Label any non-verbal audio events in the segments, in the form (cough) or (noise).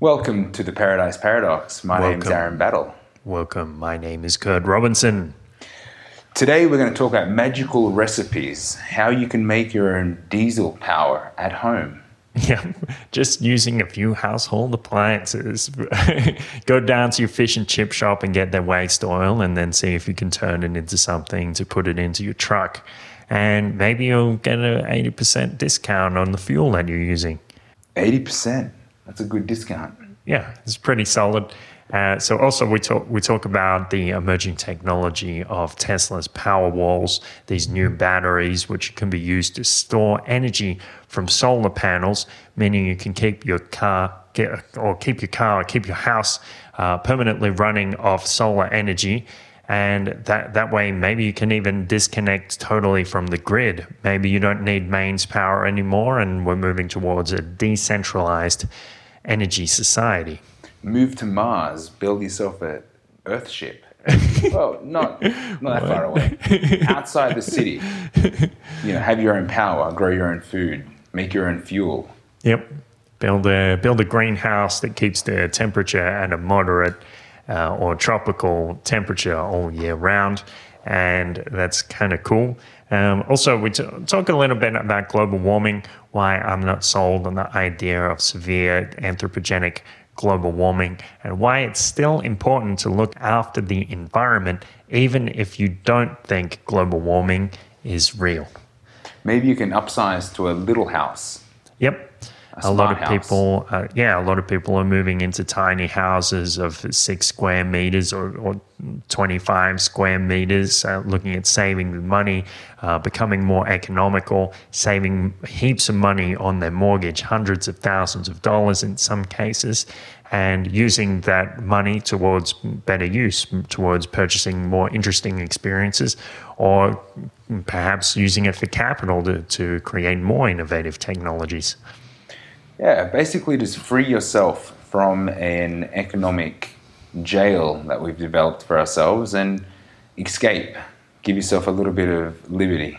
Welcome to the Paradise Paradox. My name is Aaron Battle. Welcome. My name is Kurt Robinson. Today we're going to talk about magical recipes, how you can make your own diesel power at home. (laughs) Yeah, just using a few household appliances. (laughs) Go down to your fish and chip shop and get their waste oil, and then see if you can turn it into something to put it into your truck. And maybe you'll get an 80% discount on the fuel that you're using. 80%. That's a good discount. yeah, it's pretty solid. Uh, so also we talk we talk about the emerging technology of Tesla's power walls, these new batteries which can be used to store energy from solar panels, meaning you can keep your car get, or keep your car or keep your house uh, permanently running off solar energy. And that, that way, maybe you can even disconnect totally from the grid. Maybe you don't need mains power anymore, and we're moving towards a decentralized energy society. Move to Mars, build yourself a Earth ship. (laughs) well, not not that far away. Outside the city. You know, have your own power, grow your own food, make your own fuel. Yep. Build a build a greenhouse that keeps the temperature at a moderate uh, or tropical temperature all year round, and that's kind of cool. Um, also, we t- talk a little bit about global warming. Why I'm not sold on the idea of severe anthropogenic global warming, and why it's still important to look after the environment, even if you don't think global warming is real. Maybe you can upsize to a little house. Yep. A A, lot of house. people, uh, yeah, a lot of people are moving into tiny houses of six square meters or, or 25 square meters, uh, looking at saving money, uh, becoming more economical, saving heaps of money on their mortgage, hundreds of thousands of dollars in some cases, and using that money towards better use, towards purchasing more interesting experiences, or perhaps using it for capital to, to create more innovative technologies. Yeah, basically just free yourself from an economic jail that we've developed for ourselves and escape. Give yourself a little bit of liberty.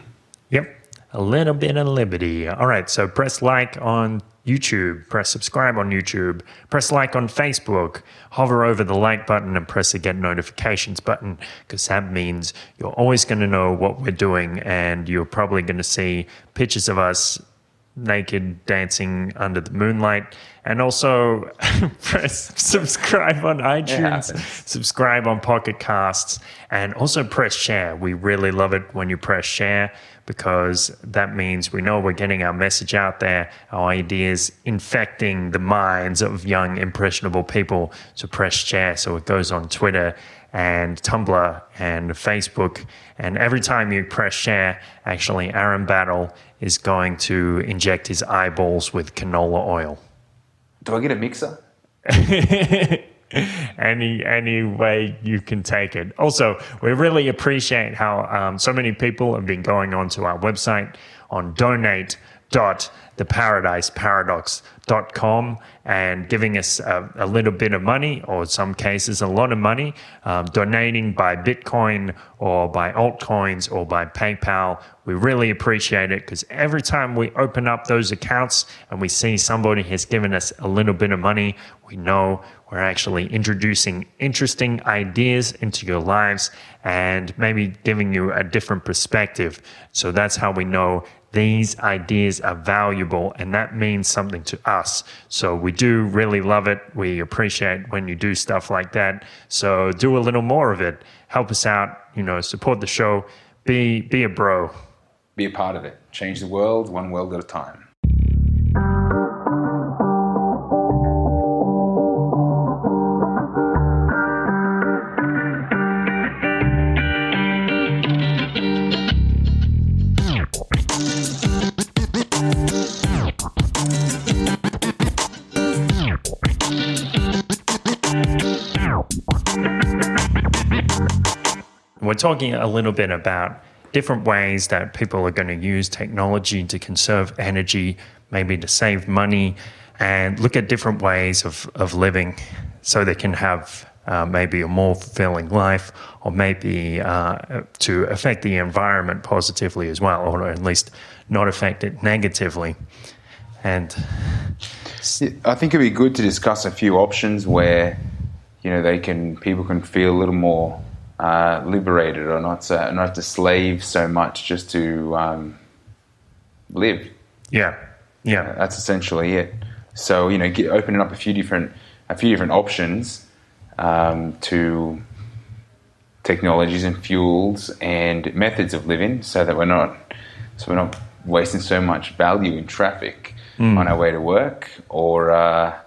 Yep. A little bit of liberty. All right. So press like on YouTube, press subscribe on YouTube, press like on Facebook, hover over the like button and press the get notifications button because that means you're always going to know what we're doing and you're probably going to see pictures of us naked dancing under the moonlight and also (laughs) press subscribe on iTunes subscribe on Pocket Casts, and also press share. We really love it when you press share because that means we know we're getting our message out there, our ideas infecting the minds of young, impressionable people. So press share so it goes on Twitter and Tumblr and Facebook. And every time you press share, actually, Aaron Battle is going to inject his eyeballs with canola oil. Do I get a mixer? (laughs) any any way you can take it. Also, we really appreciate how um, so many people have been going onto our website on donate.theparadiseparadox.com and giving us a, a little bit of money, or in some cases, a lot of money, um, donating by Bitcoin or by altcoins or by PayPal. We really appreciate it because every time we open up those accounts and we see somebody has given us a little bit of money, we know we're actually introducing interesting ideas into your lives and maybe giving you a different perspective. So that's how we know these ideas are valuable and that means something to us. So we do really love it. We appreciate when you do stuff like that. So do a little more of it. Help us out, you know, support the show. Be be a bro. Be a part of it. Change the world one world at a time. Talking a little bit about different ways that people are going to use technology to conserve energy, maybe to save money, and look at different ways of, of living so they can have uh, maybe a more fulfilling life or maybe uh, to affect the environment positively as well, or at least not affect it negatively. And I think it'd be good to discuss a few options where you know they can people can feel a little more uh, liberated or not uh, not to slave so much just to um, live. yeah, yeah, That's essentially it. So you know, get, opening up a few different a few different options um, to technologies and fuels and methods of living, so that we're not so we're not wasting so much value in traffic on our way to work, or uh,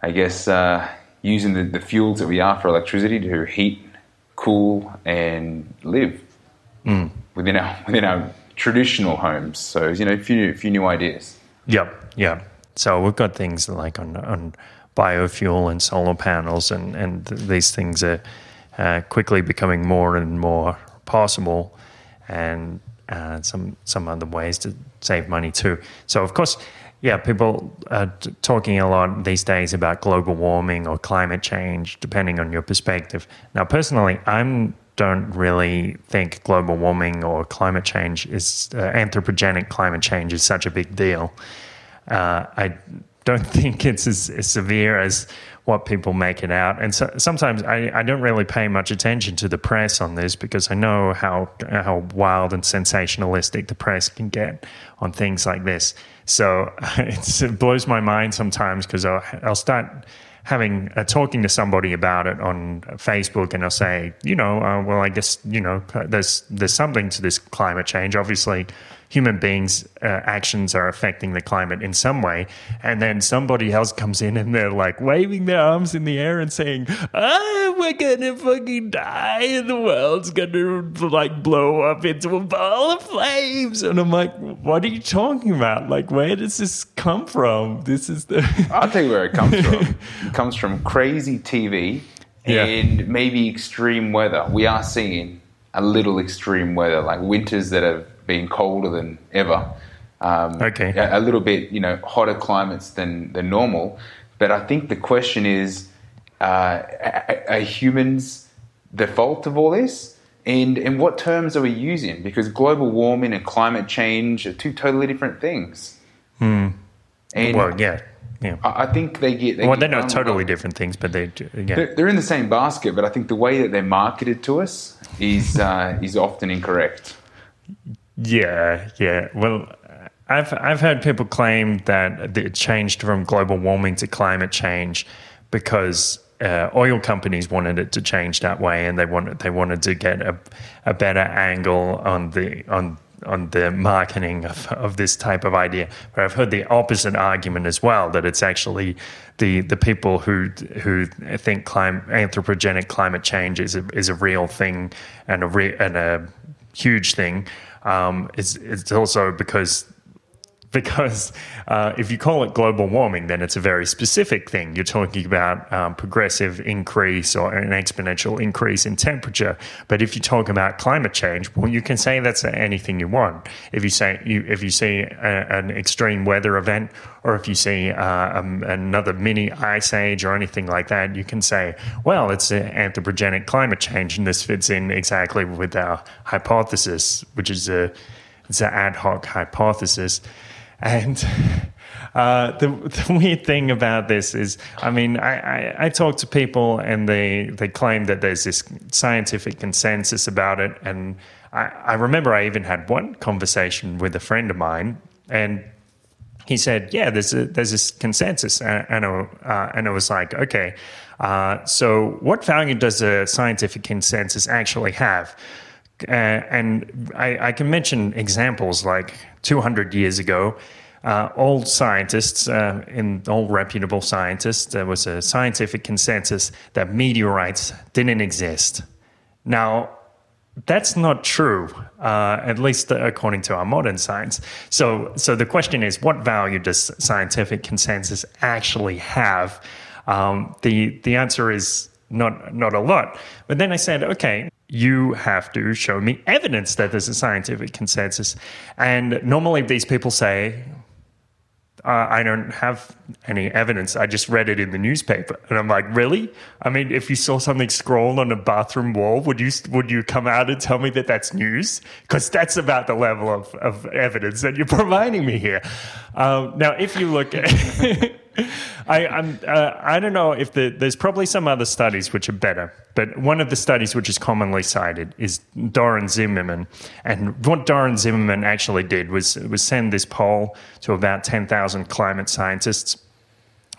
I guess uh, using the, the fuels that we are for electricity to heat, cool, and live within our within our traditional homes. So you know, a few a few new ideas. Yep, yeah. So we've got things like on on biofuel and solar panels, and and these things are uh, quickly becoming more and more possible, and uh, some some other ways to save money too. So of course. Yeah, people are talking a lot these days about global warming or climate change, depending on your perspective. Now, personally, I don't really think global warming or climate change is uh, anthropogenic climate change is such a big deal. Uh, I don't (laughs) think it's as, as severe as what people make it out. And so, sometimes I, I don't really pay much attention to the press on this because I know how how wild and sensationalistic the press can get on things like this. So (laughs) it blows my mind sometimes because I'll, I'll start having uh, talking to somebody about it on Facebook, and I'll say, you know, uh, well, I guess you know, there's there's something to this climate change. Obviously, human beings' uh, actions are affecting the climate in some way, and then somebody else comes in and they're like waving their arms in the air and saying, "Ah, we're gonna fucking die, and the world's gonna like blow up into a ball of flames," and I'm like, "What are you talking about? Like, where does this come from? This is the." I'll tell you where it comes from. (laughs) It comes from crazy TV Yeah. and maybe extreme weather. We are seeing a little extreme weather, like winters that have been colder than ever. Um, Okay. A, a little bit, you know, hotter climates than, than normal. But I think the question is uh, are, are humans the fault of all this? And, and what terms are we using? Because global warming and climate change are two totally different things. And well, yeah, yeah. I think they get. They Well, get they're not totally different things, but they, do- yeah. They're, they're in the same basket, but I think the way that they're marketed to us is uh, is often incorrect. Yeah, yeah. Well, I've I've heard people claim that it changed from global warming to climate change because uh, oil companies wanted it to change that way, and they wanted they wanted to get a, a better angle on the on on the marketing of, of this type of idea. But I've heard the opposite argument as well that it's actually the the people who who think clim- anthropogenic climate change is a, is a real thing and a re- and a huge thing. Um, it's it's also because because uh, if you call it global warming, then it's a very specific thing. You're talking about um, progressive increase or an exponential increase in temperature. But if you talk about climate change, well, you can say that's anything you want. If you say you, if you see a, an extreme weather event, or if you see uh, um, another mini ice age or anything like that, you can say, well, it's an anthropogenic climate change, and this fits in exactly with our hypothesis, which is a it's an ad hoc hypothesis. And uh, the, the weird thing about this is, I mean, I, I, I talk to people and they, they claim that there's this scientific consensus about it. And I, I remember I even had one conversation with a friend of mine, and he said, "Yeah, there's a, there's this consensus," and, and, I, uh, and I was like, "Okay, uh, so what value does a scientific consensus actually have?" Uh, and I, I can mention examples like 200 years ago. Uh, all scientists, uh, in all reputable scientists, there was a scientific consensus that meteorites didn't exist. Now, that's not true, uh, at least according to our modern science. So, so the question is, what value does scientific consensus actually have? Um, the the answer is not not a lot. But then I said, okay, you have to show me evidence that there's a scientific consensus. And normally these people say, uh, I don't have any evidence. I just read it in the newspaper, and I'm like, really? I mean, if you saw something scrawled on a bathroom wall, would you would you come out and tell me that that's news? Because that's about the level of, of evidence that you're (laughs) providing me here. Um, now, if you look at (laughs) I, I'm, uh, I don't know if the, there's probably some other studies which are better, but one of the studies which is commonly cited is Doran Zimmerman. And what Doran Zimmerman actually did was, was send this poll to about 10,000 climate scientists.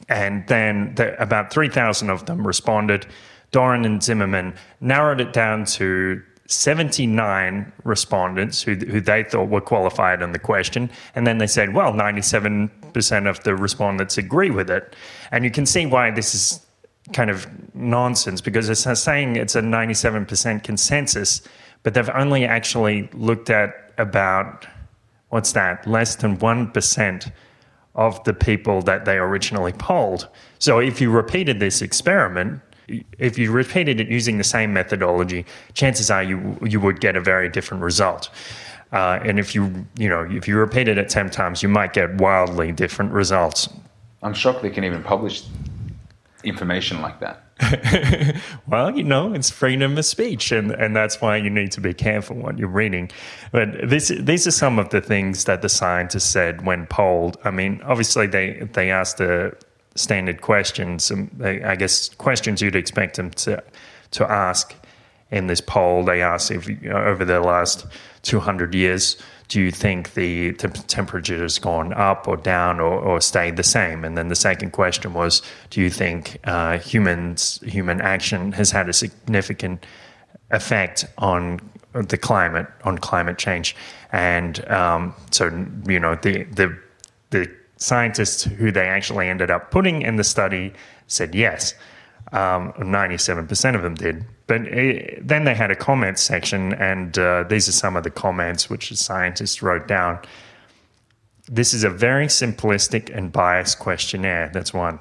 And then the, about 3,000 of them responded. Doran and Zimmerman narrowed it down to 79 respondents who, who they thought were qualified on the question. And then they said, well, 97% of the respondents agree with it. And you can see why this is kind of nonsense because it's saying it's a 97% consensus, but they've only actually looked at about, what's that, less than 1% of the people that they originally polled. So if you repeated this experiment, if you repeated it using the same methodology, chances are you you would get a very different result. Uh, and if you you know if you repeat it at ten times, you might get wildly different results. I'm shocked they can even publish information like that. (laughs) well, you know, it's freedom of speech, and, and that's why you need to be careful what you're reading. But this, these are some of the things that the scientists said when polled. I mean, obviously, they, they asked the standard questions, I guess questions you'd expect them to, to ask in this poll. They asked if you know, over the last 200 years, do you think the temperature has gone up or down or, or, stayed the same? And then the second question was, do you think uh, humans human action has had a significant effect on the climate on climate change? And um, so you know the the the scientists who they actually ended up putting in the study said yes. Um, 97% of them did. But it, then they had a comments section, and uh, these are some of the comments which the scientists wrote down. This is a very simplistic and biased questionnaire. That's one.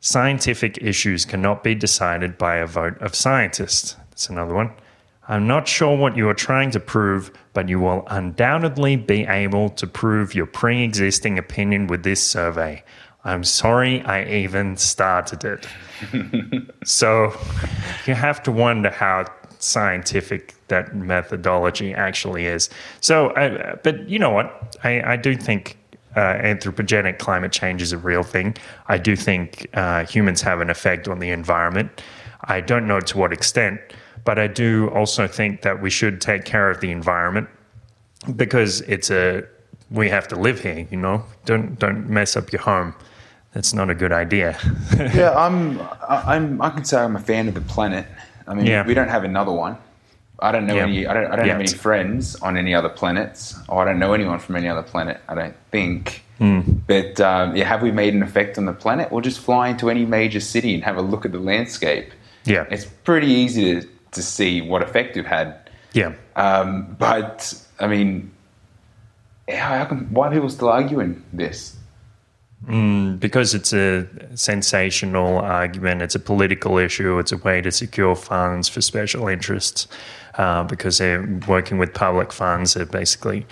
Scientific issues cannot be decided by a vote of scientists. That's another one. I'm not sure what you are trying to prove, but you will undoubtedly be able to prove your pre existing opinion with this survey. I'm sorry I even started it. (laughs) so you have to wonder how scientific that methodology actually is. So, uh, but you know what? I, I do think uh, anthropogenic climate change is a real thing. I do think uh, humans have an effect on the environment. I don't know to what extent. But I do also think that we should take care of the environment because it's a we have to live here. You know, don't don't mess up your home. That's not a good idea. (laughs) yeah, I'm I'm I can say I'm a fan of the planet. I mean, yeah. we don't have another one. I don't know yep. any. I don't. I don't yep. have any friends on any other planets, or I don't know anyone from any other planet. I don't think. Mm. But um, yeah, have we made an effect on the planet? We'll just fly into any major city and have a look at the landscape. Yeah, it's pretty easy to to see what effect you've had. Yeah. Um, but I mean, how, how come, why are people still arguing this? Mm, because it's a sensational argument, it's a political issue, it's a way to secure funds for special interests. Uh, because they're working with public funds, they're basically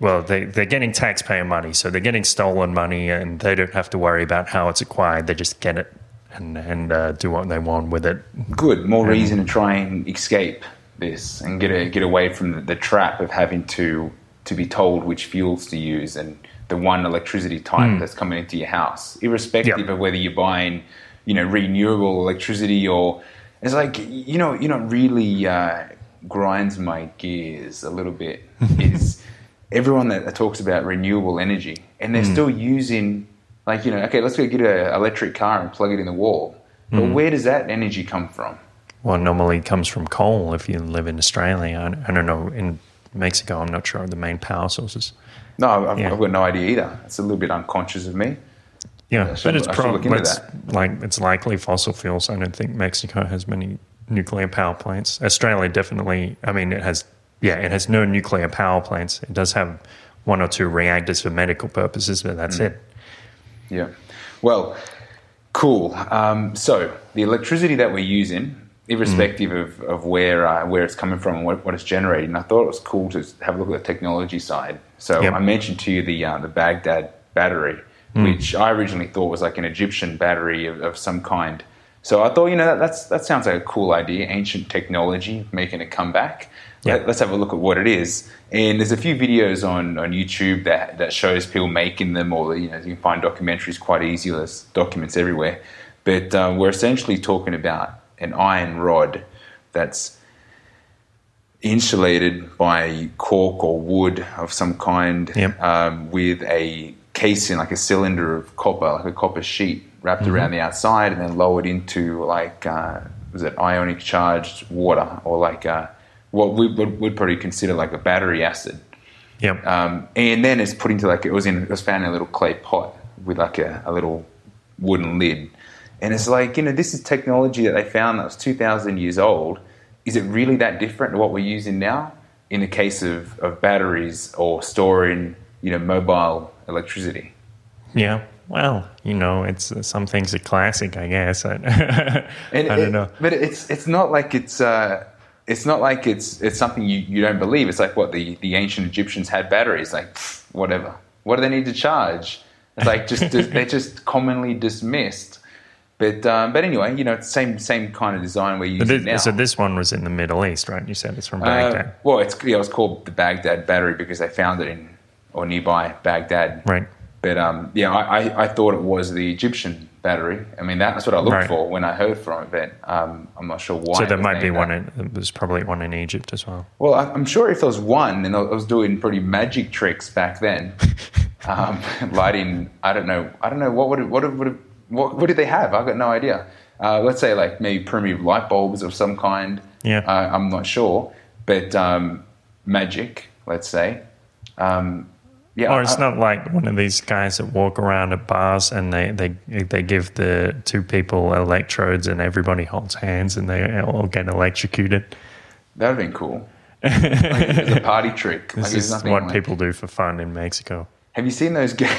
well, they, they're getting taxpayer money, so they're getting stolen money and they don't have to worry about how it's acquired. They just get it and and uh, do what they want with it. Good, more and, reason to try and escape this and get a, get away from the, the, trap of having to to be told which fuels to use and the one electricity type mm. that's coming into your house, irrespective yep. of whether you're buying, you know, renewable electricity or it's like you know, you know, really uh, grinds my gears a little bit (laughs) is everyone that talks about renewable energy and they're mm. still using like, you know, okay, let's go get an electric car and plug it in the wall. But mm. where does that energy come from? Well, normally it comes from coal if you live in Australia. I, I don't know. In Mexico, I'm not sure the main power sources. No, I've, yeah. I've, got no idea either. It's a little bit unconscious of me. Yeah, should, but it's probably like it's likely fossil fuels. I don't think Mexico has many nuclear power plants. Australia definitely. I mean, it has. Yeah, it has no nuclear power plants. It does have one or two reactors for medical purposes, but that's mm. it. Yeah. Well, cool. Um, so the electricity that we're using, irrespective mm. of, of where uh, where it's coming from and what, what it's generating, I thought it was cool to have a look at the technology side. So yep. I mentioned to you the uh, the Baghdad battery, which I originally thought was like an Egyptian battery of, of some kind. So I thought, you know, that, that's that sounds like a cool idea. Ancient technology making a comeback. Yeah. Let, us have a look at what it is. And there's a few videos on, on YouTube that, that shows people making them, or you know, you can find documentaries quite easy. There's documents everywhere. But uh, we're essentially talking about an iron rod that's insulated by cork or wood of some kind Yep. um, with a casing, like a cylinder of copper, like a copper sheet wrapped Mm-hmm. around the outside and then lowered into like, uh, was it ionic charged water or like uh, what we would, would probably consider like a battery acid. Yep. Um, and then it's put into like, it was in, it was found in a little clay pot with like a, a little wooden lid. And it's like, you know, this is technology that they found that was 2,000 years old. Is it really that different to what we're using now in the case of, of batteries or storing, you know, mobile electricity? yeah. Well, you know, it's uh, some things are classic, I guess. (laughs) I, And I don't it- know. But it's it's not like it's uh, it's not like it's it's something you, you don't believe. It's like what the, the ancient Egyptians had batteries. Like pff, whatever. What do they need to charge? It's like just they're just commonly dismissed. But um, but anyway, you know, it's the same same kind of design we're using thi- now. so this one was in the Middle East, right? You said it's from Uh, Baghdad, well, it's yeah, it was called the Baghdad battery because they found it in or nearby Baghdad. right? But um, yeah, I, I, I thought it was the Egyptian battery. I mean, that's what I looked Right. for when I heard from it. But um, I'm not sure why. So there might be one. that. In, there's probably one in Egypt as well. Well, I- I'm sure if there was one, and I was doing pretty magic tricks back then, (laughs) um, (laughs) lighting. I don't know. I don't know what would it, what would what what did they have? I've got no idea. Uh, let's say like maybe primitive light bulbs of some kind. Yeah. Uh, I'm not sure, but um, magic. Let's say. Um, yeah. Or it's I- not like one of these guys that walk around at bars and they, they they give the two people electrodes and everybody holds hands and they all get electrocuted. That would have been cool. (laughs) like, it's a party trick. Like, This there's is what like- people do for fun in Mexico. Have you seen those (laughs) games?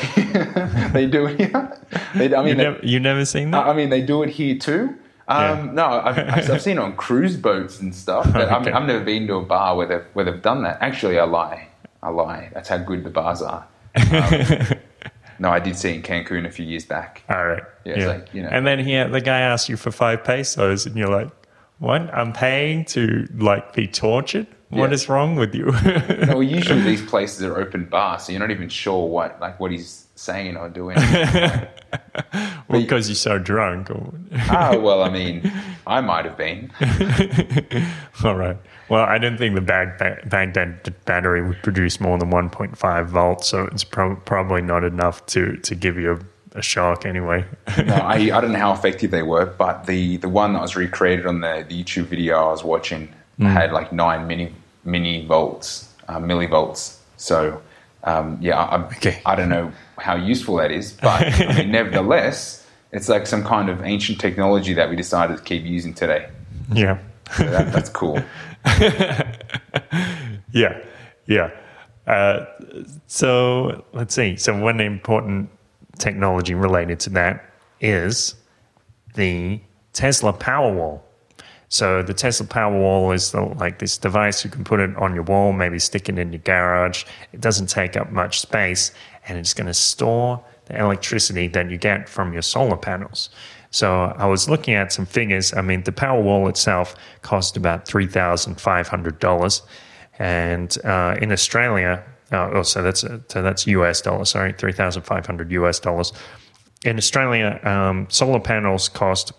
they do it here. They, I mean, You never, you never seen that? I mean, they do it here too. Um, Yeah. No, I've, I've seen it on cruise boats and stuff, but (laughs) Okay. I've, I've never been to a bar where they've, where they've done that. Actually, I lie. I lie. That's how good the bars are. Um, (laughs) no, I did see it in Cancun a few years back. All right. Yeah, it's like, you know. And then he, the guy asks you for five pesos, and you're like, "What? I'm paying to like be tortured? What Yeah. is wrong with you?" No, (laughs) well, usually (laughs) these places are open bars, so you're not even sure what like what he's saying or doing. (laughs) well, because you're so drunk. Or... oh well, I mean, I might have been. All right. Well, I don't think the Bag- Baghdad battery would produce more than 1.5 volts, so it's prob probably not enough to, to give you a, a shock anyway. No, I, I don't know how effective they were, but the, the one that was recreated on the, the YouTube video I was watching had like nine mini mini volts, uh, millivolts. So um, yeah, I, I- Okay. I don't know how useful that is, but I mean, (laughs) nevertheless, it's like some kind of ancient technology that we decided to keep using today. yeah. So that, that's cool. (laughs) Yeah. Yeah. Uh, so let's see. So, one important technology related to that is the Tesla Powerwall. So the Tesla Powerwall is the, like this device you can put it on your wall, maybe stick it in your garage. It doesn't take up much space, and it's going to store the electricity that you get from your solar panels. So I was looking at some figures. I mean, the Powerwall itself cost about three thousand five hundred dollars, and uh, in Australia, uh, oh, so that's so that's US dollars. Sorry, three thousand five hundred US dollars. In Australia, um, solar panels cost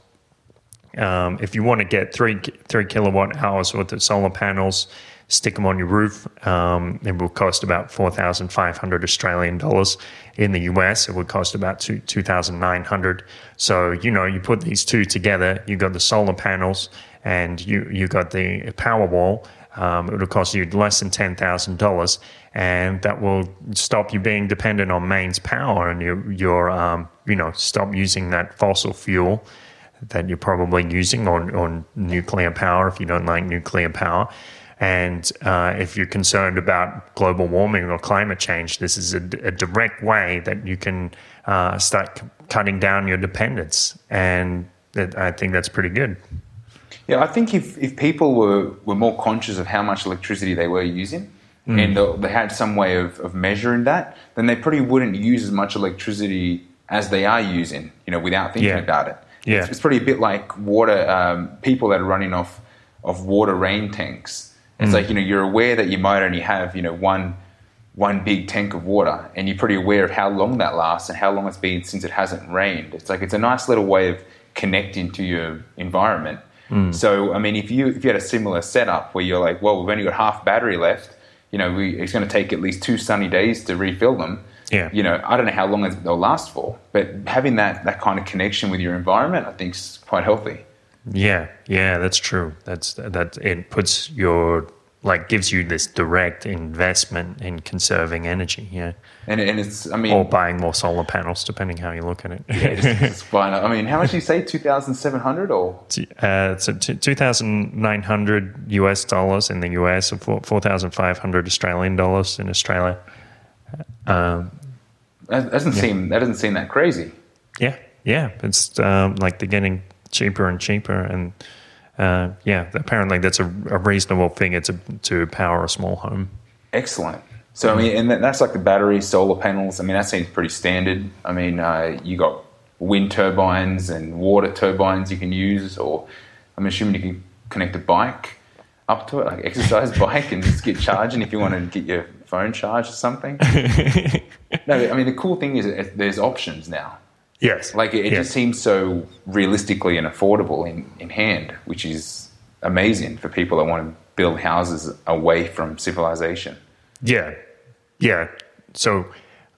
um, if you want to get three three kilowatt hours worth of solar panels, stick them on your roof. Um, it will cost about four thousand five hundred Australian dollars. In the US, it would cost about two two thousand nine hundred. So you know, you put these two together, you got the solar panels, and you you got the power wall. Um, it will cost you less than ten thousand dollars, and that will stop you being dependent on mains power, and you your um, you know stop using that fossil fuel that you're probably using on, on nuclear power if you don't like nuclear power. And uh, if you're concerned about global warming or climate change, this is a, a direct way that you can uh, start c- cutting down your dependence. And that, I think that's pretty good. Yeah, I think if, if people were, were more conscious of how much electricity they were using, and they- they had some way of, of measuring that, then they probably wouldn't use as much electricity as they are using, you know, without thinking Yeah. about it. Yeah. It's, it's pretty a bit like water, um, people that are running off of water rain tanks. It's like, you know, you're aware that you might only have, you know, one one big tank of water and you're pretty aware of how long that lasts and how long it's been since it hasn't rained. It's like it's a nice little way of connecting to your environment. So I mean if you if you had a similar setup where you're like, well, we've only got half battery left, you know, we, it's going to take at least two sunny days to refill them. Yeah. You know, I don't know how long they'll last for, but having that that kind of connection with your environment, I think, is quite healthy. Yeah, yeah, that's true. That's that it puts your like gives you this direct investment in conserving energy, yeah, And, and it's, I mean, or buying more solar panels, depending how you look at it. (laughs) it's, it's fine. I mean, how much do you say? Two thousand seven hundred or uh, so t- 2,900 US dollars in the US, and four- 4,500 Australian dollars in Australia. Um, that doesn't seem that doesn't seem that crazy. yeah, yeah, it's um, like they're getting cheaper and cheaper, and uh, yeah, apparently that's a, a reasonable figure to to power a small home. Excellent. So I mean, and that's like the battery, solar panels. I mean, that seems pretty standard. I mean, uh, you got wind turbines and water turbines you can use, or I'm assuming you can connect a bike up to it, like exercise (laughs) bike, and just get charging if you want to get your phone charged or something. (laughs) no, I mean the cool thing is there's options now. Yes, Like it, it yes. just seems so realistically and affordable in, in hand, which is amazing for people that want to build houses away from civilization. Yeah, yeah. So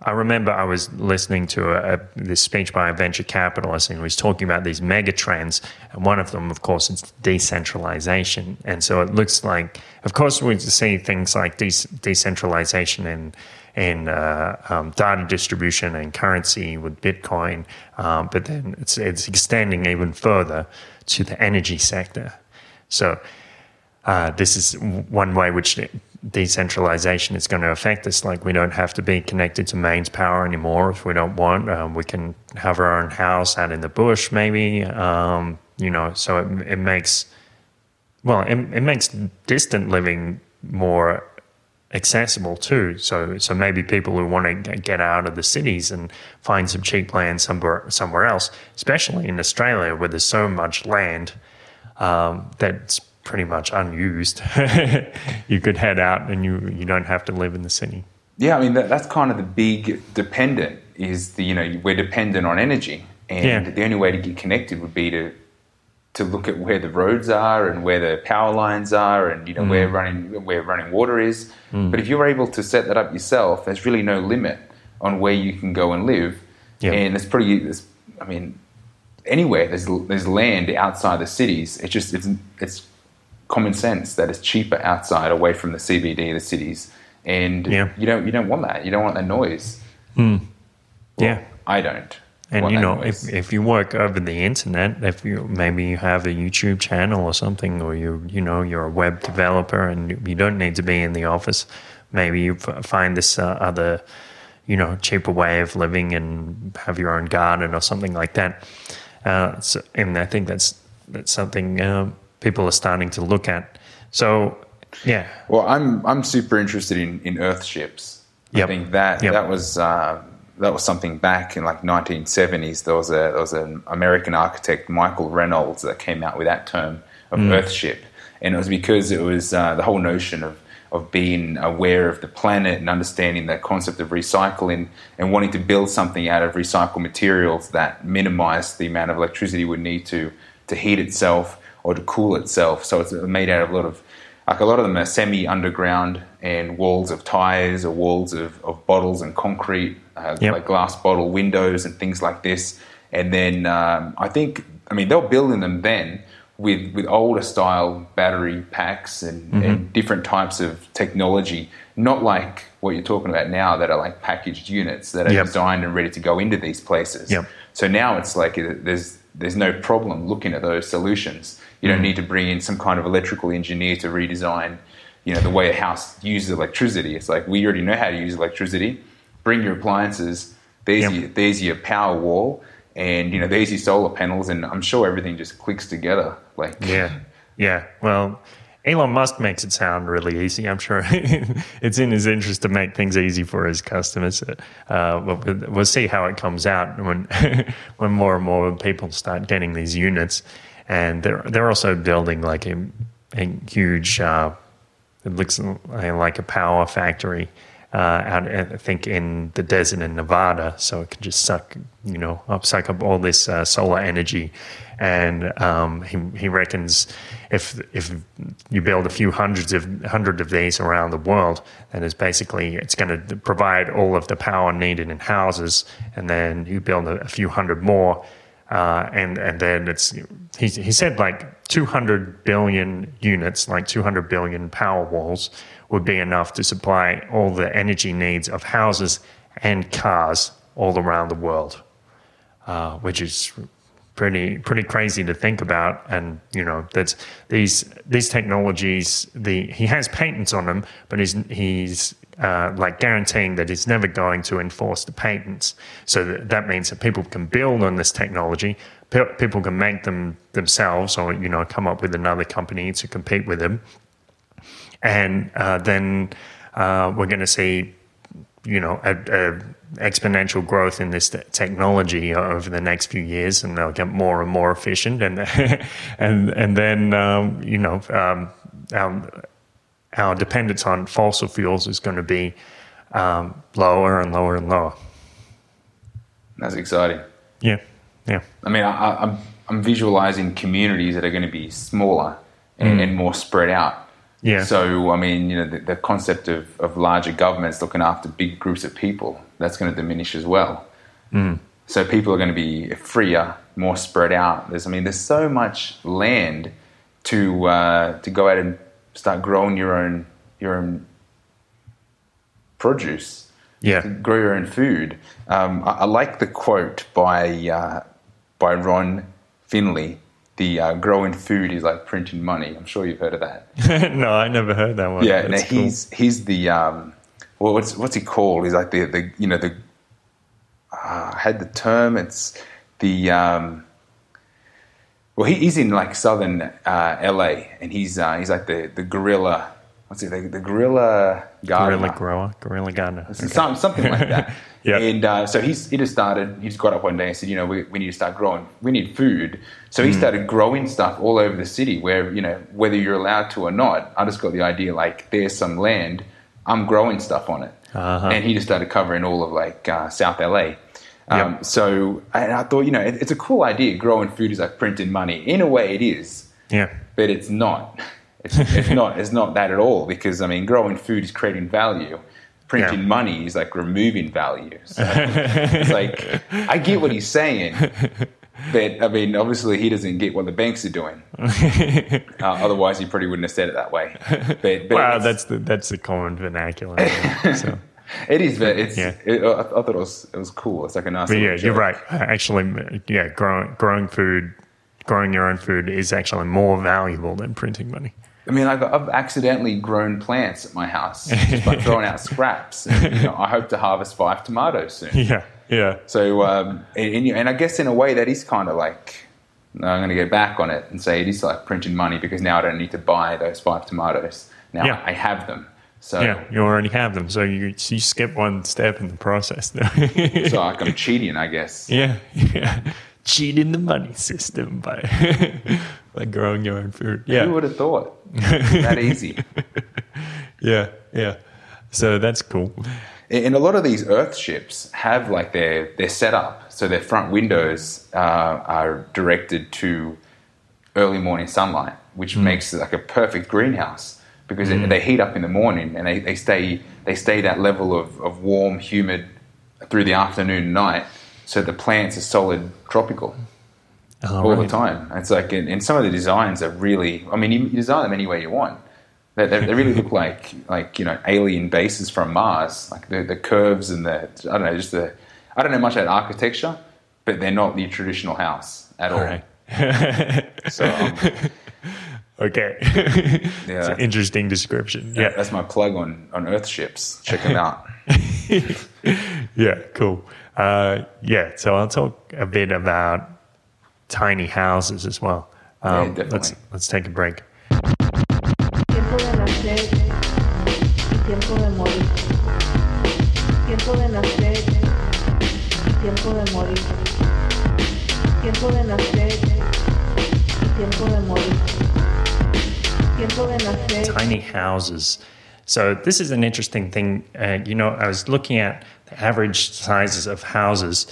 I remember I was listening to a, a, this speech by a venture capitalist, and he was talking about these mega trends, and one of them, of course, is decentralization. And so it looks like, of course, we see things like de- decentralization in in uh, um, data distribution and currency with Bitcoin, um, but then it's it's extending even further to the energy sector. So uh, this is one way which decentralization is going to affect us. Like we don't have to be connected to mains power anymore if we don't want. Um, we can have our own house out in the bush, maybe. Um, you know, so it, it makes well, it, it makes distant living more accessible too. So so maybe people who want to get out of the cities and find some cheap land somewhere somewhere else, especially in Australia where there's so much land um, that's pretty much unused. (laughs) you could head out and you you don't have to live in the city. Yeah, I mean that, that's kind of the big dependent is the you know we're dependent on energy, and Yeah. the only way to get connected would be to to look at where the roads are and where the power lines are, and you know where mm. running where running water is. Mm. But if you're able to set that up yourself, there's really no limit on where you can go and live, Yeah. and it's pretty. It's, I mean, anywhere there's there's land outside the cities. It's just it's it's common sense that it's cheaper outside, away from the CBD the cities, and Yeah. you don't you don't want that. You don't want that noise. Yeah. I don't. And you know, noise. if, if you work over the internet, if you maybe you have a YouTube channel or something, or you you know you're a web developer and you don't need to be in the office, maybe you find this uh, other, you know, cheaper way of living and have your own garden or something like that. Uh, so, and I think that's that's something um, people are starting to look at. So, yeah, Well, I'm I'm super interested in, in Earth ships. I think that Yep. that was uh, that was something back in like 1970s. There was a there was an American architect Michael Reynolds that came out with that term of Mm. Earth ship, and it was because it was uh, the whole notion of of being aware of the planet and understanding the concept of recycling and wanting to build something out of recycled materials that minimize the amount of electricity it would need to to heat itself or to cool itself. So it's made out of a lot of like a lot of them are semi underground and walls of tires or walls of, of bottles and concrete, uh, Yep. like glass bottle windows and things like this. And then um, I think, I mean, they were building them then with, with older style battery packs and, and different types of technology, not like what you're talking about now that are like packaged units that are Yep. designed and ready to go into these places. Yep. So now it's like uh, there's there's no problem looking at those solutions. You don't need to bring in some kind of electrical engineer to redesign, you know, the way a house uses electricity. It's like we already know how to use electricity. Bring your appliances. There's Yep. your there's your power wall, and you know there's your solar panels, and I'm sure everything just clicks together. Like Yeah, yeah. Well, Elon Musk makes it sound really easy. I'm sure (laughs) it's in his interest to make things easy for his customers. Uh, but we'll see how it comes out when (laughs) when more and more people start getting these units, and they're they're also building like a, a huge. Uh, it looks like a power factory uh, out, I think, in the desert in Nevada. So it can just suck, you know, up, suck up all this uh, solar energy. And um, he, he reckons if if you build a few hundreds of hundred of these around the world, then it's basically it's going to provide all of the power needed in houses, and then you build a, a few hundred more, uh, and and then it's he he said like 200 billion units, like 200 billion power walls, would be enough to supply all the energy needs of houses and cars all around the world, uh, which is pretty pretty crazy to think about. And you know, that's these these technologies. The he has patents on them, but he's he's uh, like guaranteeing that he's never going to enforce the patents. So that, that means that people can build on this technology. People can make them themselves, or you know, come up with another company to compete with them and uh, then uh, we're going to see, you know, a, a exponential growth in this technology over the next few years, and they'll get more and more efficient, and (laughs) and and then um, you know um, our, our dependence on fossil fuels is going to be um, lower and lower and lower. That's exciting. Yeah, yeah. I mean, I, am I'm, I'm visualizing communities that are going to be smaller and, mm. and more spread out yeah. So, I mean, you know, the, the, concept of, of larger governments looking after big groups of people, that's going to diminish as well. Mm. So people are going to be freer, more spread out. There's, I mean, there's so much land to uh, to go out and start growing your own your own produce. Yeah. grow your own food. Um, I, I, like the quote by uh, by Ron Finley the uh, growing food is like printing money. I'm sure you've heard of that. (laughs) no, I never heard that one. Yeah, now cool. he's he's the um, well, what's what's he called? He's like the the you know the uh, I had the term. It's the um, well, he, he's in like southern uh, LA, and he's uh, he's like the the guerrilla what's it, the, the guerrilla gardener. Guerrilla grower, guerrilla gardener. Okay. Some, something like that. (laughs) yeah. And uh, so he's, he just started, he just got up one day and said, you know, we, we need to start growing, we need food. So he mm. started growing stuff all over the city where, you know, whether you're allowed to or not, I just got the idea like, there's some land, I'm growing stuff on it. Uh-huh. And he just started covering all of like uh, South LA. Um, yep. So and I thought, you know, it, it's a cool idea. Growing food is like printing money. In a way, it is. Yeah. But it's not. (laughs) It's, it's not. It's not that at all because I mean, growing food is creating value. Printing yeah. money is like removing value. So it's like I get what he's saying, (laughs) but I mean, obviously he doesn't get what the banks are doing. (laughs) Uh, otherwise, he probably wouldn't have said it that way. But, but wow, that's the that's the common vernacular. (laughs) So. It is, but it's. Yeah. It, I, I, thought it was it was cool. It's like a nice. But yeah, joke. you're right. Actually, yeah, growing growing food, growing your own food is actually more valuable than printing money. I mean, I've, I've accidentally grown plants at my house just by throwing out (laughs) scraps. And, you know, I hope to harvest five tomatoes soon. (laughs) Yeah, yeah. So, um, and, and I guess in a way that is kind of like, I'm going to go back on it and say it is like printing money because now I don't need to buy those five tomatoes. Now yeah. I have them. So yeah, you already have them. So you you skip one step in the process. (laughs) so like I'm cheating, I guess. Yeah, yeah. Cheating the money system by (laughs) like growing your own food. Yeah. Who would have thought? that easy. (laughs) yeah, yeah. So that's cool. And a lot of these Earth ships have like their their setup, so their front windows uh, are directed to early morning sunlight, which mm. makes it like a perfect greenhouse because mm. they heat up in the morning and they, they stay they stay that level of, of warm, humid through the afternoon and night, so the plants are solid tropical. all, all right. the time. It's like, and, some of the designs are really. I mean, you, design them any way you want. They, they, they, really look (laughs) like like you know alien bases from Mars. Like the, the curves and the I don't know, just the I don't know much about architecture, but they're not the traditional house at all. all. Right. (laughs) so. Um, (laughs) okay. yeah. It's an interesting description. Yeah. That's my plug on, on Earth ships. Check them out. yeah, cool. Uh, yeah, so I'll talk a bit about tiny houses as well. Um, yeah, let's let's take a break. tiempo de morir. Tiempo de nacer y tiempo de morir. Tiempo de nacer y tiempo de morir. Tiempo de nacer. tiny houses. So this is an interesting thing. Uh, you know, I was looking at the average sizes of houses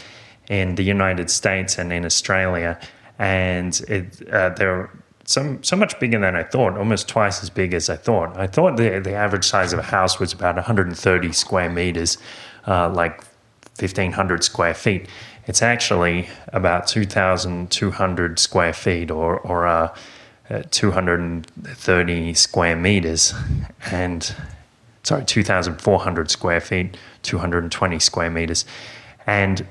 in the United States and in Australia, and it, uh, they're so, so much bigger than I thought, almost twice as big as I thought. I thought the, the average size of a house was about 130 square meters, uh, like 1,500 square feet. It's actually about 2,200 square feet or, or uh, 230 square meters and sorry 2400 square feet 220 square meters and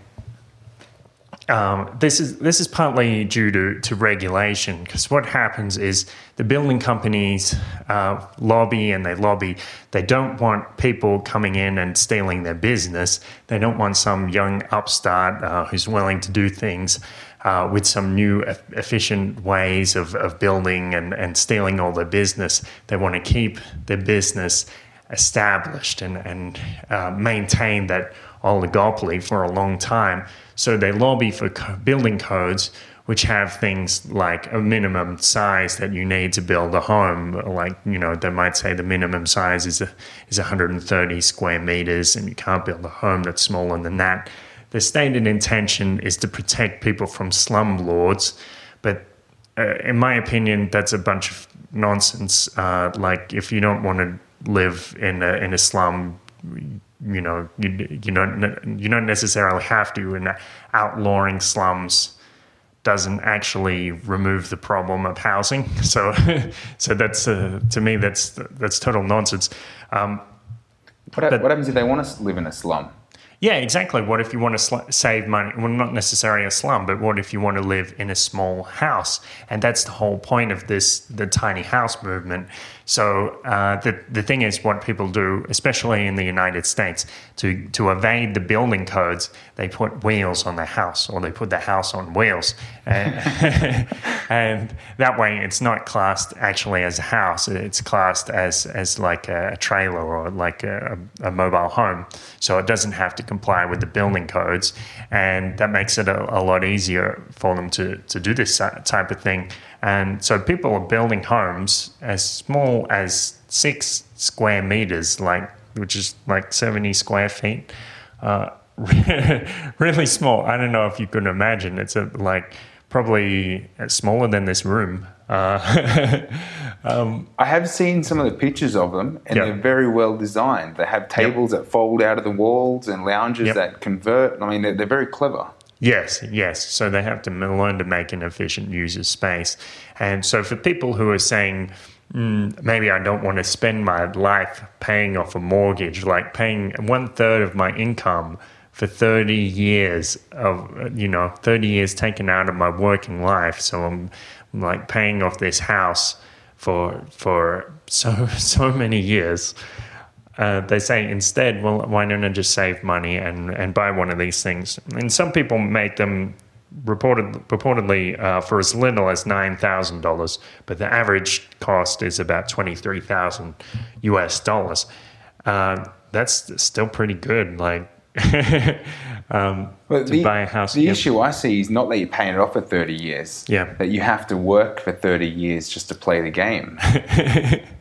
um, this is this is partly due to, to regulation because what happens is the building companies uh, lobby and they lobby. They don't want people coming in and stealing their business. They don't want some young upstart uh, who's willing to do things uh, with some new e- efficient ways of, of building and, and stealing all their business. They want to keep their business established and, and uh, maintain that oligopoly for a long time. So they lobby for co- building codes which have things like a minimum size that you need to build a home. Like, you know, they might say the minimum size is, a, is 130 square meters and you can't build a home that's smaller than that. The stated intention is to protect people from slum lords, but uh, in my opinion, that's a bunch of nonsense. Uh, like, if you don't want to live in a, in a slum, you know, you, you don't you don't necessarily have to, and outlawing slums doesn't actually remove the problem of housing. (laughs) So, so that's uh, to me that's that's total nonsense. Um, What, But- what happens if they want to live in a slum? Yeah, exactly. What if you want to sl- save money? Well, not necessarily a slum, but what if you want to live in a small house? And that's the whole point of this, the tiny house movement. So uh, the the thing is, what people do, especially in the United States, to to evade the building codes, they put wheels on their house, or they put the house on wheels, and, (laughs) and that way it's not classed actually as a house. It's classed as as like a, a trailer or like a, a mobile home. So it doesn't have to comply with the building codes, and that makes it a, a lot easier for them to to do this type of thing. And so people are building homes as small as six square meters, like which is like seventy square feet. Uh, (laughs) really small. I don't know if you can imagine. It's a, like probably smaller than this room. Uh, (laughs) I have seen some of the pictures of them, and Yeah. they're very well designed. They have tables that fold out of the walls and lounges Yep. that convert. I mean, they're, they're very clever. Yes, yes. So they have to learn to make an efficient use of space. And so for people who are saying, mm, maybe I don't want to spend my life paying off a mortgage, like paying one third of my income for 30 years of, you know, 30 years taken out of my working life. So I'm like paying off this house for, for so, (laughs) so many years uh, they say instead, well, why don't I just save money and, and buy one of these things? And some people make them reported, purportedly uh, for as little as $9,000, but the average cost is about 23,000 US dollars. Uh, that's still pretty good. Like, (laughs) um, But to the, buy a house. the issue I see is not that you're paying it off for 30 years. Yeah. That you have to work for 30 years just to play the game. (laughs)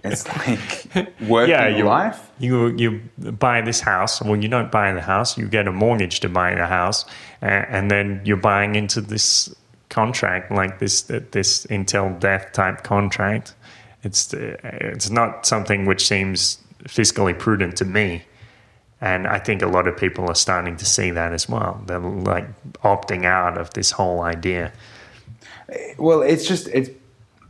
it's like working yeah, you, life. You you buy this house. Well, you don't buy the house. You get a mortgage to buy the house, and, and then you're buying into this contract, like this this until death type contract. It's it's not something which seems fiscally prudent to me, and I think a lot of people are starting to see that as well. They're like opting out of this whole idea. Well, it's just it's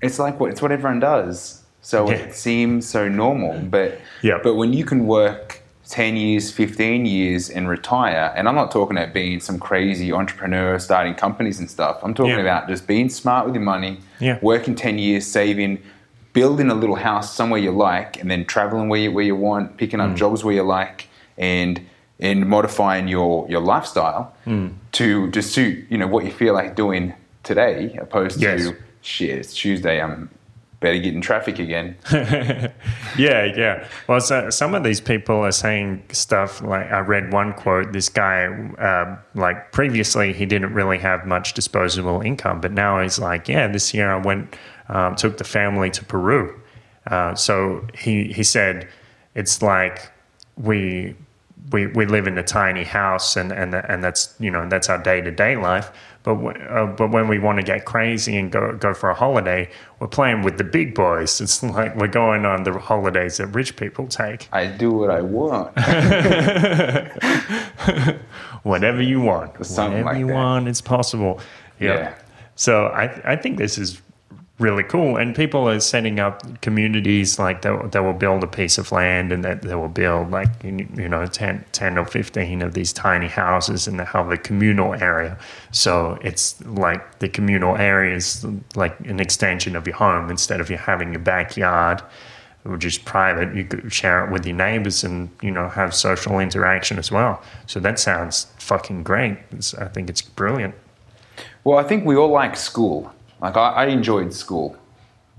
it's like what it's what everyone does. So Yeah. it seems so normal, but Yeah. but when you can work ten years, fifteen years, and retire, and I'm not talking about being some crazy entrepreneur starting companies and stuff. I'm talking Yeah. about just being smart with your money, Yeah. working ten years, saving, building a little house somewhere you like, and then traveling where you, where you want, picking Mm. up jobs where you like, and and modifying your your lifestyle Mm. to just suit you know what you feel like doing today, opposed Yes. to shit. It's Tuesday. I'm better get in traffic again. (laughs) Yeah, yeah. Well, so some of these people are saying stuff like I read one quote. This guy, um, like previously, he didn't really have much disposable income, but now he's like, yeah, this year I went, um, took the family to Peru. Uh, so he he said, it's like we we we live in a tiny house, and and and that's you know that's our day to day life. But uh, but when we want to get crazy and go go for a holiday, we're playing with the big boys. It's like we're going on the holidays that rich people take. I do what I want. (laughs) Whatever you want, Something whatever like you that. want, it's possible. Yeah. Yeah. So I I think this is really cool, and people are setting up communities like they, they will build a piece of land and that they will build like you know 10, 10 or fifteen of these tiny houses and they have a communal area. So it's like the communal area is like an extension of your home instead of you having your backyard which is private, you could share it with your neighbors and you know have social interaction as well. So that sounds fucking great. It's, I think it's brilliant. Well, I think we all like school. Like I, I enjoyed school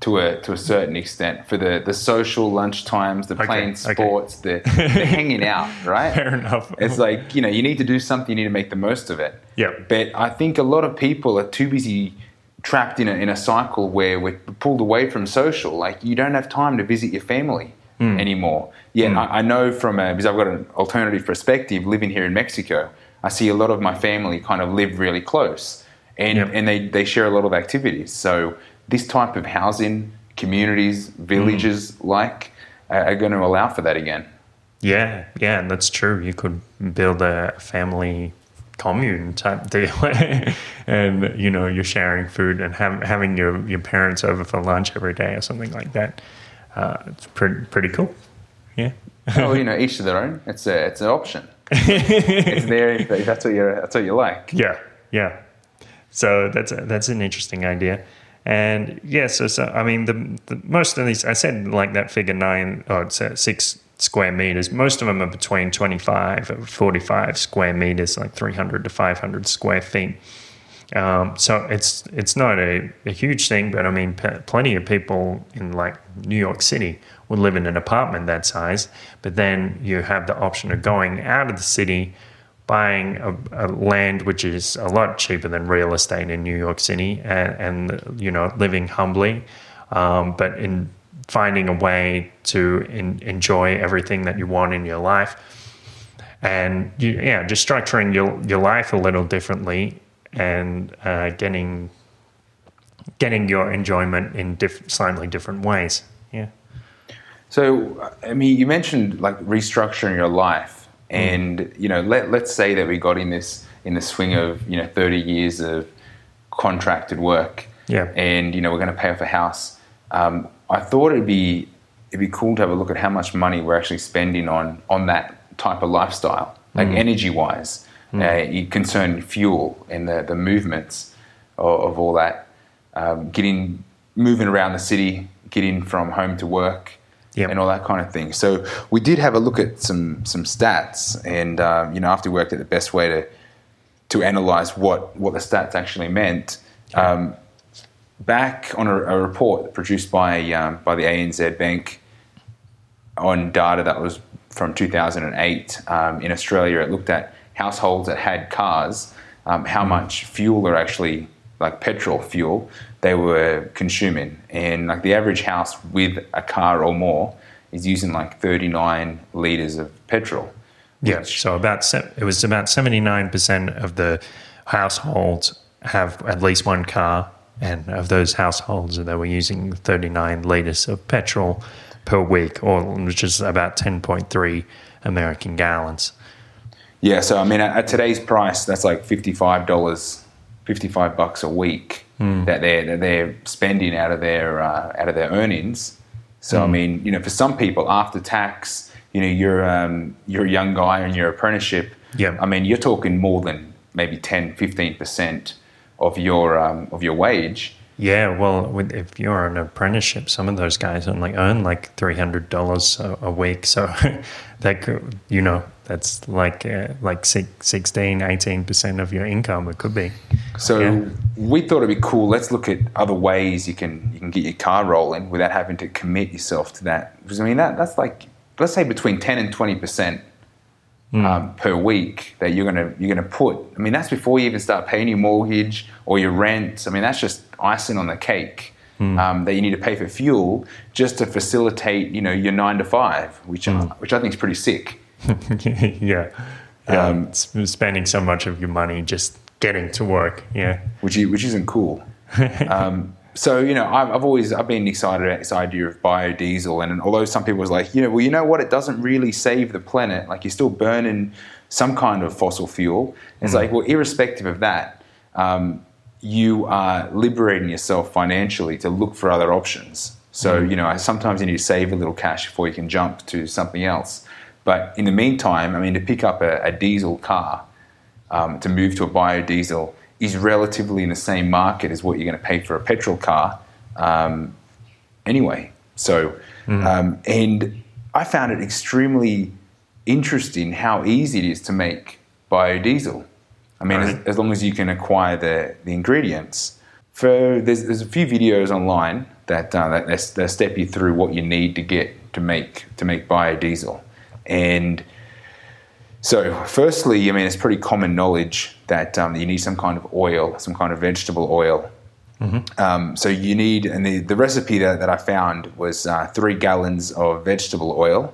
to a to a certain extent for the the social lunch times, the playing okay. sports, the, the (laughs) hanging out. Right. Fair enough. It's like you know you need to do something. You need to make the most of it. Yeah. But I think a lot of people are too busy trapped in a, in a cycle where we're pulled away from social. Like you don't have time to visit your family Hmm. anymore. Yeah, I, I know from a, because I've got an alternative perspective living here in Mexico. I see a lot of my family kind of live really close, and Yep. and they they share a lot of activities. So this type of housing, communities, villages, Hmm. like, are, are going to allow for that again. Yeah, yeah, and that's true. You could build a family commune type (laughs) deal, and you know you're sharing food and have, having your, your parents over for lunch every day or something like that. Uh, it's pretty pretty cool. Yeah. well, you (laughs) know, each to their own. It's a it's an option. (laughs) it's there if, if that's what you that's what you like. Yeah, yeah. So that's a, that's an interesting idea, and yeah. So, so I mean, the, the most of these I said like that figure nine or uh, six square meters. Most of them are between twenty five and forty five square meters, like three hundred to five hundred square feet. Um, so it's it's not a, a huge thing, but I mean, p- plenty of people in like New York City would live in an apartment that size. But then you have the option of going out of the city, buying a, a land which is a lot cheaper than real estate in New York City, and, and you know living humbly, um, but in finding a way to in, enjoy everything that you want in your life. And you, yeah, just structuring your your life a little differently and uh, getting getting your enjoyment in diff- slightly different ways. Yeah, So, I mean, you mentioned like restructuring your life, and you know, let let's say that we got in this in the swing of you know thirty years of contracted work, Yeah. and you know we're going to pay off a house. Um, I thought it'd be it'd be cool to have a look at how much money we're actually spending on on that type of lifestyle, like energy wise. Uh, you concern fuel and the the movements of, of all that, um, getting moving around the city, getting from home to work Yep. and all that kind of thing. So we did have a look at some some stats, and um, you know, after we worked at the best way to to analyze what what the stats actually meant. Um, back on a, a report produced by um, by the ANZ Bank on data that was from 2008 um, in Australia, it looked at households that had cars, um, how much fuel they're actually like petrol fuel they were consuming, and like the average house with a car or more is using like 39 liters of petrol. yeah. So about se- it was about seventy nine percent of the households have at least one car, and of those households, they were using thirty nine liters of petrol per week, or which is about ten point three American gallons. Yeah, so I mean, at, at today's price, that's like fifty-five dollars, fifty-five bucks a week that they're that they're spending out of their uh, out of their earnings. So I mean, you know, for some people, after tax, you know, you're um, you're a young guy in your apprenticeship. Yeah. I mean, you're talking more than maybe 10, 15 percent of your um, of your wage Yeah, well, with, if you're an apprenticeship, some of those guys only earn like three hundred dollars a week. So (laughs) that could, you know, that's like uh, like six, 16, 18 percent of your income. It could be. So Yeah. we thought it'd be cool. Let's look at other ways you can you can get your car rolling without having to commit yourself to that. Because I mean that that's like let's say between ten and twenty percent um, per week that you're gonna you're gonna put. I mean that's before you even start paying your mortgage or your rent. I mean that's just icing on the cake. Um, that you need to pay for fuel just to facilitate, you know, your nine to five, which I, which I think is pretty sick. (laughs) yeah, yeah. Um, spending so much of your money just getting to work. Yeah, which which isn't cool. (laughs) so you know, I've, I've always I've been excited about this idea of biodiesel, and although some people was like, you know, well, you know what, it doesn't really save the planet. Like you're still burning some kind of fossil fuel. It's like, well, irrespective of that, um, you are liberating yourself financially to look for other options. So you know, sometimes you need to save a little cash before you can jump to something else. But in the meantime, I mean, to pick up a, a diesel car um, to move to a biodiesel is relatively in the same market as what you're going to pay for a petrol car um, anyway. So, um, and I found it extremely interesting how easy it is to make biodiesel. I mean, as, Right. as long as you can acquire the, the ingredients. For there's, there's a few videos online that uh, that, that that step you through what you need to get to make to make biodiesel, and so, firstly, I mean, it's pretty common knowledge that um, you need some kind of oil, some kind of vegetable oil. Um, so, you need, and the, the recipe that, that I found was uh, three gallons of vegetable oil,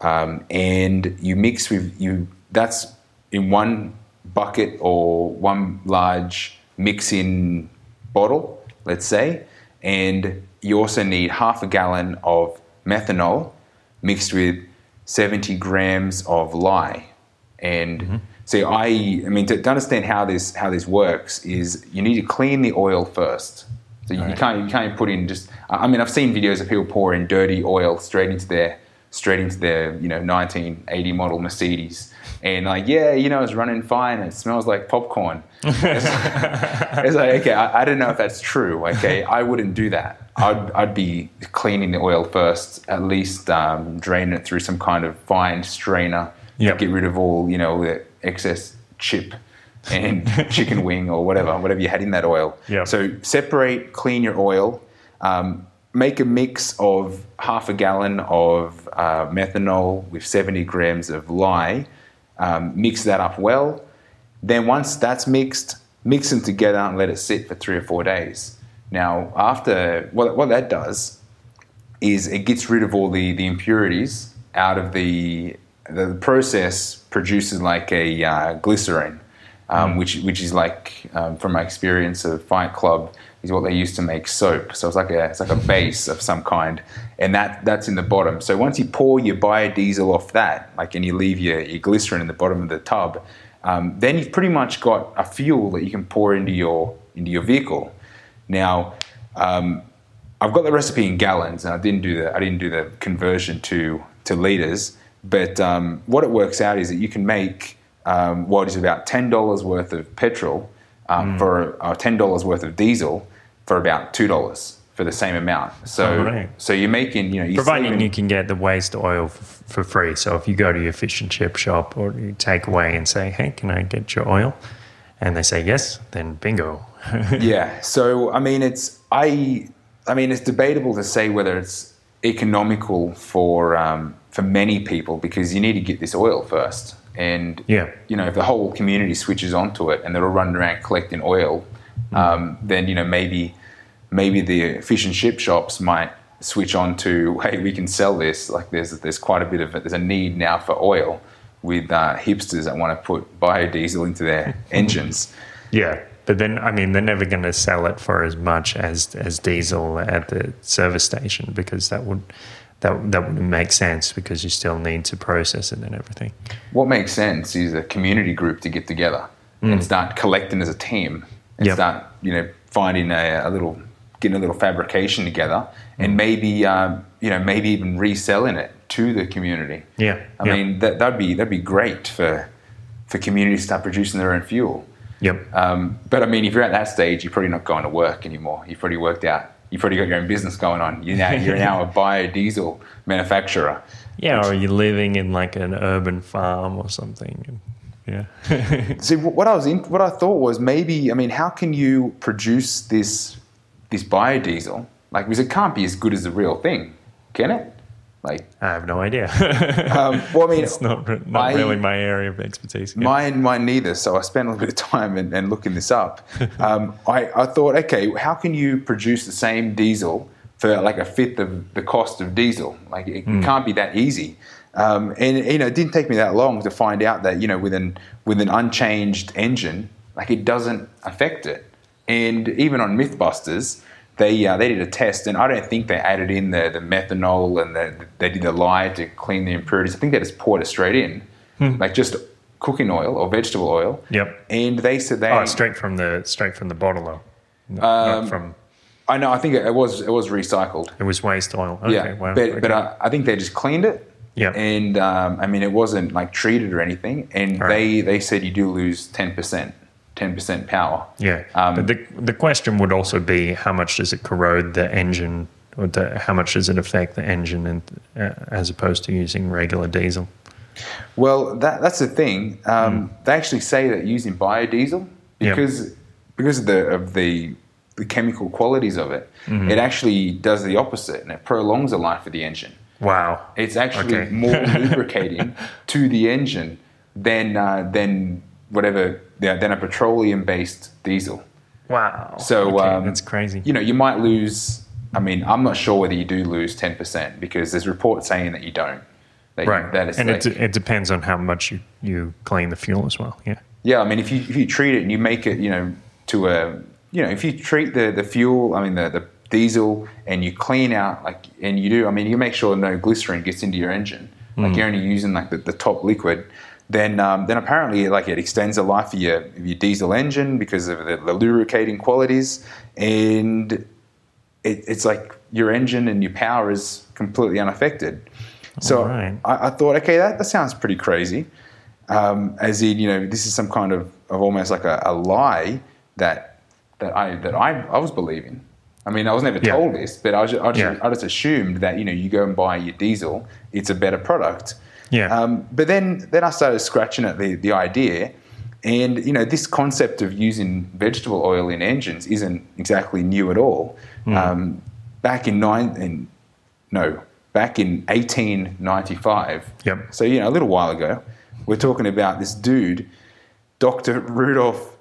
um, and you mix with you. That's in one bucket or one large mix-in bottle, let's say, and you also need half a gallon of methanol mixed with 70 grams of lye. And so I, I mean, to, to understand how this how this works is you need to clean the oil first. So you, you can't you can't put in just. I mean, I've seen videos of people pouring dirty oil straight into their straight into their you know 1980 model Mercedes, and like yeah, you know, it's running fine. It smells like popcorn. (laughs) It's like, okay, I, I don't know if that's true. Okay, I wouldn't do that. I'd, I'd be cleaning the oil first, at least um, draining it through some kind of fine strainer Yep. to get rid of all, you know, the excess chip and (laughs) chicken wing or whatever, whatever you had in that oil. Yep. So separate, clean your oil. Um, make a mix of half a gallon of uh, methanol with 70 grams of lye. Um, mix that up well. Then once that's mixed, mix them together and let it sit for three or four days. Now, after what, what that does is it gets rid of all the, the impurities out of the the process produces like a uh, glycerin, um, which which is like um, from my experience of Fight Club is what they use to make soap. So it's like a it's like a (laughs) base of some kind, and that that's in the bottom. So once you pour your biodiesel off that, like and you leave your, your glycerin in the bottom of the tub, um, then you've pretty much got a fuel that you can pour into your into your vehicle. Now. Um, I've got the recipe in gallons, and I didn't do the I didn't do the conversion to to liters. But um, what it works out is that you can make um, what is about ten dollars worth of petrol um, for uh, ten dollars worth of diesel for about two dollars for the same amount. So Oh, right. so you're making you know you're providing saving- you can get the waste oil f- for free. So if you go to your fish and chip shop or you take away and say, "Hey, can I get your oil?" and they say yes, then bingo. (laughs) yeah. So I mean, it's I. I mean, it's debatable to say whether it's economical for um, for many people because you need to get this oil first, and Yeah. you know, if the whole community switches onto it and they're all running around collecting oil, um, then you know maybe maybe the fish and chip shops might switch on to (laughs) hey, we can sell this. Like there's there's quite a bit of it. There's a need now for oil with uh, hipsters that want to put biodiesel into their (laughs) engines. Yeah, but then I mean they're never going to sell it for as much as as diesel at the service station because that would that that wouldn't make sense because you still need to process it and everything. what makes sense is a community group to get together and start collecting as a team and Yep. start you know finding a, a little getting a little fabrication together and maybe um, you know maybe even reselling it to the community Yeah, i yeah. mean that, that'd be that'd be great for for communities to start producing their own fuel Yep. Um, but I mean, if you're at that stage, you're probably not going to work anymore. You've probably worked out. You've probably got your own business going on. You're now, you're now a biodiesel manufacturer. yeah, or you're living in like an urban farm or something. Yeah. (laughs) See, what I was in, what I thought was maybe, I mean, how can you produce this this biodiesel? Like, because it can't be as good as the real thing, can it? Like, I have no idea. (laughs) um, well, I mean, it's not not I- really my area of expertise. Yeah. Mine, mine neither. So I spent a little bit of time and, and looking this up. (laughs) Um, I, I thought, okay, how can you produce the same diesel for like a fifth of the cost of diesel? Like it can't be that easy. Um, and you know, it didn't take me that long to find out that you know, with an with an unchanged engine, like it doesn't affect it. And even on MythBusters, they uh, they did a test, and I don't think they added in the, the methanol and the, they did the lye to clean the impurities. I think they just poured it straight in, like just cooking oil or vegetable oil. Yep. And they said they. Oh, straight from the straight from the bottle though. No, Um, not from I know. I think it was it was recycled. it was waste oil. Okay, yeah, wow. but okay. but uh, I think they just cleaned it. Yeah. And um, I mean, it wasn't like treated or anything. And Right. they they said you do lose ten percent, ten percent power. yeah. um, but the the question would also be how much does it corrode the engine, or the, how much does it affect the engine, and uh, as opposed to using regular diesel. Well, that, that's the thing. Um, They actually say that using biodiesel because because of the of the the chemical qualities of it, it actually does the opposite and it prolongs the life of the engine. Wow. It's actually Okay. more (laughs) lubricating to the engine than uh, than whatever yeah, than a petroleum based diesel. Wow. So Okay, um, that's crazy. You know, you might lose. I mean, I'm not sure whether you do lose ten percent because there's reports saying that you don't. That, right. That is and like, it, it depends on how much you, you clean the fuel as well. Yeah. Yeah, I mean, if you if you treat it and you make it, you know, to a, you know, if you treat the the fuel, I mean, the the diesel, and you clean out like, and you do, I mean, you make sure no glycerin gets into your engine, like you're only using like the, the top liquid. Then, um, then apparently, like it extends the life of your, of your diesel engine because of the, the lubricating qualities, and it, it's like your engine and your power is completely unaffected. So Alright. I, I thought, okay, that, that sounds pretty crazy. Um, as in, you know, this is some kind of, of almost like a, a lie that that I that I, I was believing. I mean, I was never Yeah. told this, but I, was just, I, just, Yeah. I just assumed that you know you go and buy your diesel, it's a better product. Yeah. Um, but then then I started scratching at the the idea, and you know this concept of using vegetable oil in engines isn't exactly new at all. Hmm. Um, back in nine in no back in 1895. Yep. So you know a little while ago, we're talking about this dude, Dr. Rudolf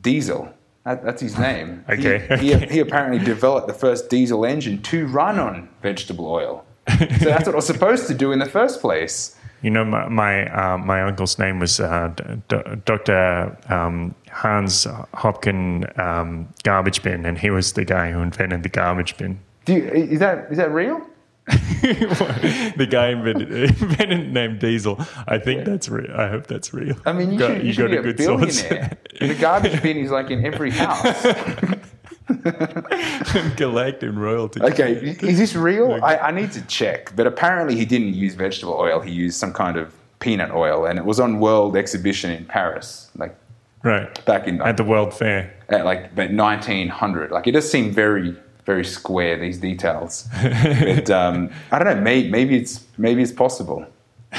Diesel. That, that's his name. (laughs) He- Okay. He, he apparently developed the first diesel engine to run on vegetable oil. So that's what it was supposed to do in the first place. You know, my my, uh, my uncle's name was uh, D- Dr. Um, Hans Hopkin um, Garbage Bin, and he was the guy who invented the garbage bin. Do you, is that is that real? (laughs) the guy invented, invented named Diesel. I think that's real. I hope that's real. I mean, you Got- should, you should be a billionaire. the garbage bin is like in every (laughs) house. (laughs) collecting royalty. Okay, is this real? I, I need to check. But apparently, he didn't use vegetable oil. He used some kind of peanut oil, and it was on World Exhibition in Paris, like Right. back in At the World Fair. at like about 1900. Like it does seem very very square these details. (laughs) but um, I don't know. Maybe, maybe it's maybe it's possible. (laughs)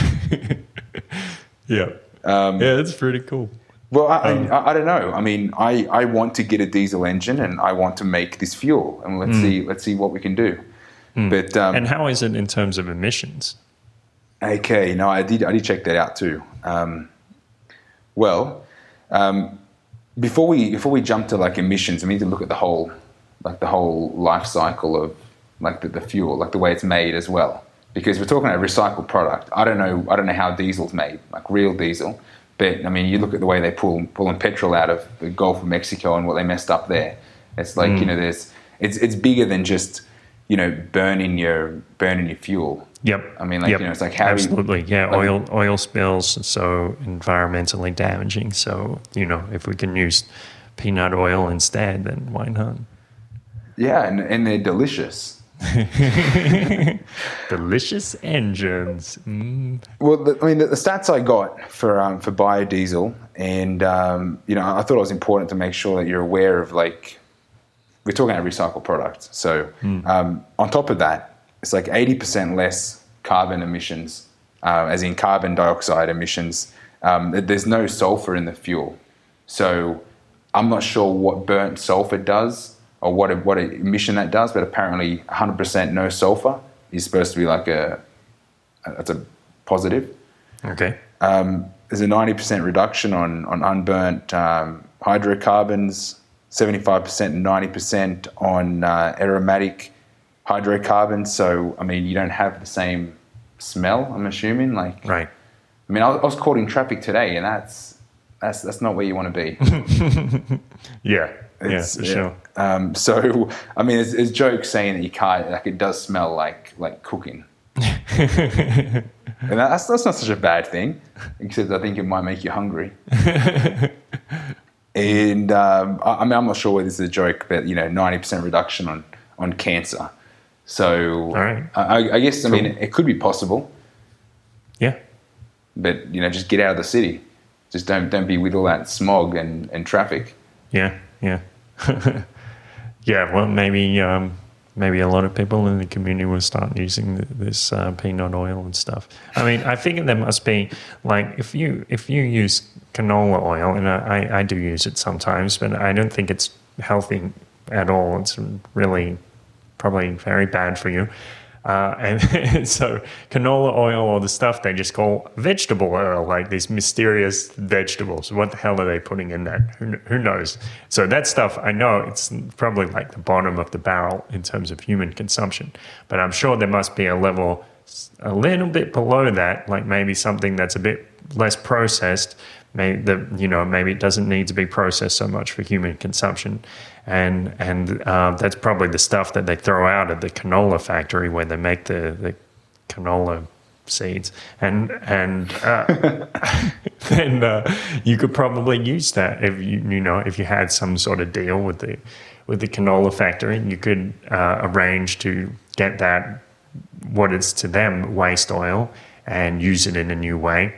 Yeah. Um, yeah, it's pretty cool. Well, I, I, I don't know. I mean, I, I want to get a diesel engine and I want to make this fuel, and let's see let's see what we can do. But um, And how is it in terms of emissions? Okay, no, I did. I did check that out too. Um, well, um, before we before we jump to like emissions, we need to look at the whole like the whole life cycle of like the, the fuel, like the way it's made as well. Because we're talking about a recycled product. I don't know. I don't know how diesel's made, like real diesel. But I mean, you look at the way they pull pulling petrol out of the Gulf of Mexico and what they messed up there. It's like you mm. know, there's it's it's bigger than just you know burning your burning your fuel. Yep. I mean, like, Yep. you know, it's like how we- absolutely, yeah. like- oil oil spills so environmentally damaging. So you know, if we can use peanut oil instead, then why not? Yeah, and, and they're delicious. (laughs) Delicious engines. Mm. Well, the, I mean, the, the stats I got for um, for biodiesel, and um, you know, I thought it was important to make sure that you're aware of like we're talking about recycled products. So um, on top of that, it's like eighty percent less carbon emissions, uh, as in carbon dioxide emissions. Um, there's no sulfur in the fuel, so I'm not sure what burnt sulfur does or what a, what a emission that does, but apparently 100% no sulfur is supposed to be like a that's a positive. Okay. Um, there's a 90% reduction on, on unburnt um, hydrocarbons, 75% and 90% on uh, aromatic hydrocarbons. So, I mean, you don't have the same smell, I'm assuming. Like, Right. I mean, I was, I was caught in traffic today, and that's, that's, that's not where you want to be. (laughs) Yeah. Yeah, It's- for sure. Um, so, I mean, it's, there's joke saying that you can't, like, it does smell like, like cooking. (laughs) and that's, that's not such a bad thing, except I think it might make you hungry. (laughs) and um, I, I mean, I'm not sure whether this is a joke, but, you know, 90% reduction on, on cancer. So, right. I, I guess, I mean, it could be possible, Yeah. but, you know, just get out of the city. Just don't, don't be with all that smog and, and traffic. Yeah. Yeah. (laughs) yeah. Well, maybe um, maybe a lot of people in the community will start using this uh, peanut oil and stuff. I mean, I figure there must be like if you if you use canola oil, and I, I do use it sometimes, but I don't think it's healthy at all. It's really probably very bad for you. Uh, and (laughs) so canola oil or the stuff they just call vegetable oil, like these mysterious vegetables. What the hell are they putting in that? Who, who knows? So that stuff, I know it's probably like the bottom of the barrel in terms of human consumption, but I'm sure there must be a level a little bit below that, like maybe something that's a bit less processed. Maybe the you know maybe it doesn't need to be processed so much for human consumption, and and uh, that's probably the stuff that they throw out at the canola factory where they make the, the canola seeds, and and uh, (laughs) then uh, you could probably use that if you you know if you had some sort of deal with the with the canola factory, you could uh, arrange to get that what is to them waste oil and use it in a new way,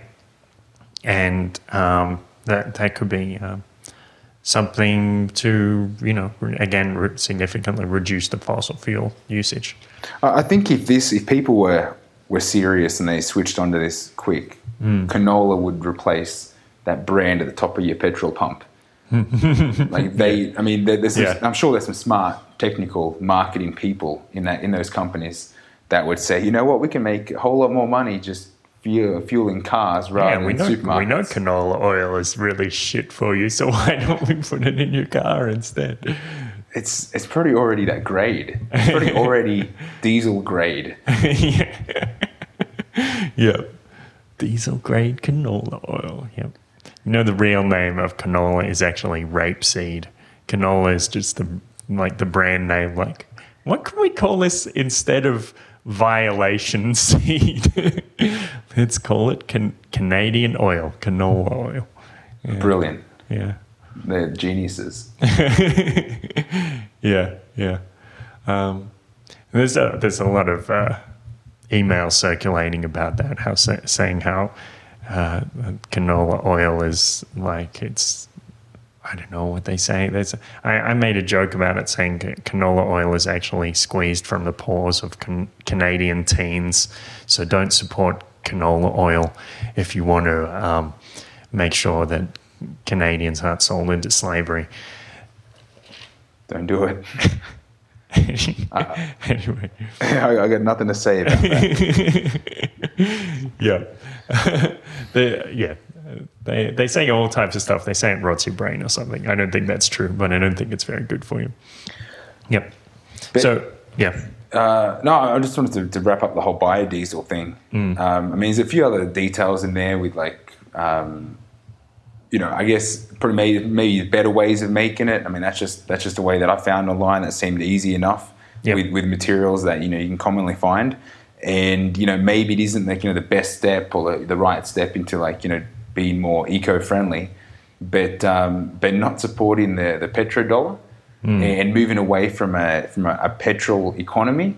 and um, that that could be. Um, something to you know again re- significantly reduce the fossil fuel usage I think if this, if people were were serious and they switched onto this quick, canola would replace that brand at the top of your petrol pump. (laughs) like they, I mean, there's some, Yeah. I'm sure there's some smart technical marketing people in that in those companies that would say, you know what, we can make a whole lot more money just fuel, fueling cars rather yeah, we than know supermarkets. we know canola oil is really shit for you, so (laughs) why don't we put it in your car instead? It's it's pretty already that grade. It's pretty already (laughs) diesel grade. yeah. (laughs) yep. Diesel grade canola oil. Yep. You know the real name of canola is actually rapeseed. Canola is just the like the brand name. Like, what can we call this instead of violation (laughs) seed? Let's call it can- Canadian oil, canola oil. Brilliant. Yeah. They're geniuses. (laughs) Yeah, yeah. Um, there's a there's a lot of uh, emails circulating about that, how saying how uh, canola oil is like it's. I don't know what they say. There's, I, I made a joke about it saying canola oil is actually squeezed from the pores of can, Canadian teens. So don't support canola oil if you want to um, make sure that Canadians aren't sold into slavery. Don't do it. (laughs) anyway, (laughs) I, I got nothing to say about that. (laughs) yeah, they, yeah, they they say all types of stuff. They say it rots your brain or something. I don't think that's true, but I don't think it's very good for you. Yep. But- so yeah, Uh, no, I just wanted to, to wrap up the whole biodiesel thing. Um, I mean, there's a few other details in there with like, um, you know, I guess maybe, maybe better ways of making it. I mean, that's just that's just a way that I found online that seemed easy enough Yep. with, with materials that you know you can commonly find. And you know, maybe it isn't like you know the best step or the, the right step into like you know being more eco-friendly, but um, but not supporting the the petrodollar and moving away from a from a, a petrol economy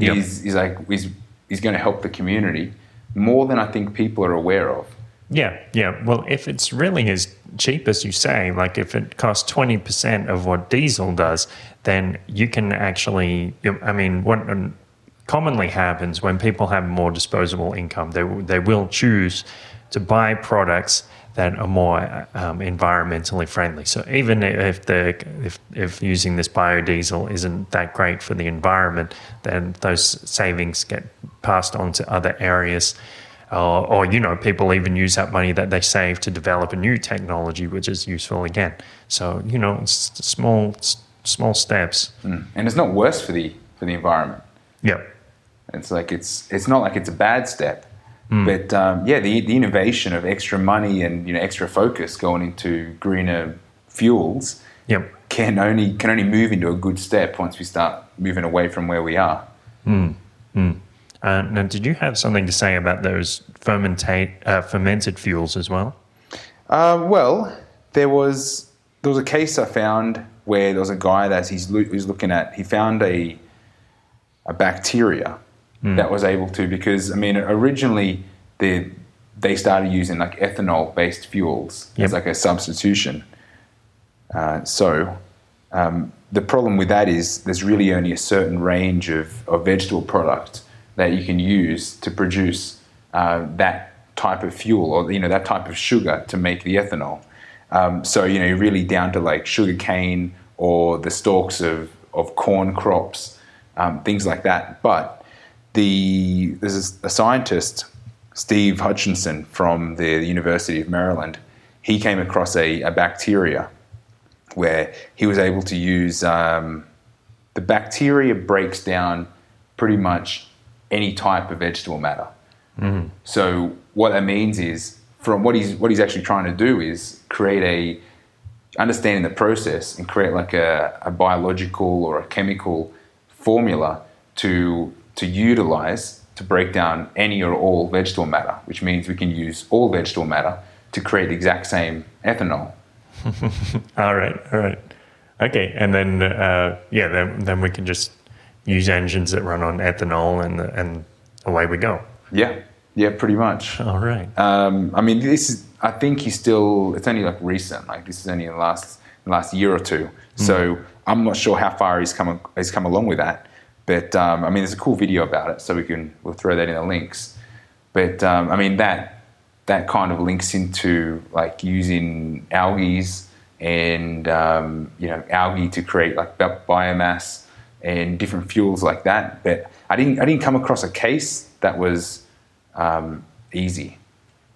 Yep. is, is like is, is going to help the community more than I think people are aware of. Yeah, yeah. Well, if it's really as cheap as you say, like if it costs 20% of what diesel does, then you can actually, I mean, what um, commonly happens when people have more disposable income, they, they will choose to buy products that are more um, environmentally friendly. So even if the if, if using this biodiesel isn't that great for the environment, then those savings get passed on to other areas. Uh, or you know, people even use that money that they save to develop a new technology, which is useful again. So you know, it's small small steps. And it's not worse for the for the environment. Yeah, It's like it's it's not like it's a bad step, but um, yeah, the the innovation of extra money and you know extra focus going into greener fuels yeah. can only can only move into a good step once we start moving away from where we are. Uh, now, did you have something to say about those fermentate uh, fermented fuels as well? Uh, well, there was there was a case I found where there was a guy that he's loo- he's looking at. He found a a bacteria that was able to because I mean originally they they started using like ethanol based fuels Yep. as like a substitution. Uh, so um, the problem with that is there's really only a certain range of, of vegetable product that you can use to produce uh, that type of fuel or you know that type of sugar to make the ethanol. Um, so you know you're really down to like sugar cane or the stalks of, of corn crops, um, things like that. But the there's a scientist, Steve Hutcheson from the University of Maryland. He came across a, a bacteria where he was able to use um, the bacteria breaks down pretty much any type of vegetable matter. So what that means is from what he's what he's actually trying to do is create a understanding the process and create like a, a biological or a chemical formula to to utilize to break down any or all vegetable matter, which means we can use all vegetable matter to create the exact same ethanol. (laughs) All right, all right, okay, and then uh, yeah, then then we can just use engines that run on ethanol, and and away we go. Yeah, yeah, pretty much. All right. Um, I mean, this is. I think he's still. It's only like recent. Like this is only in the last last year or two. So I'm not sure how far he's come he's come along with that. But um, I mean, there's a cool video about it, so we can we'll throw that in the links. But um, I mean that that kind of links into like using algae and um, you know algae to create like biomass and different fuels like that. But I didn't I didn't come across a case that was um, easy.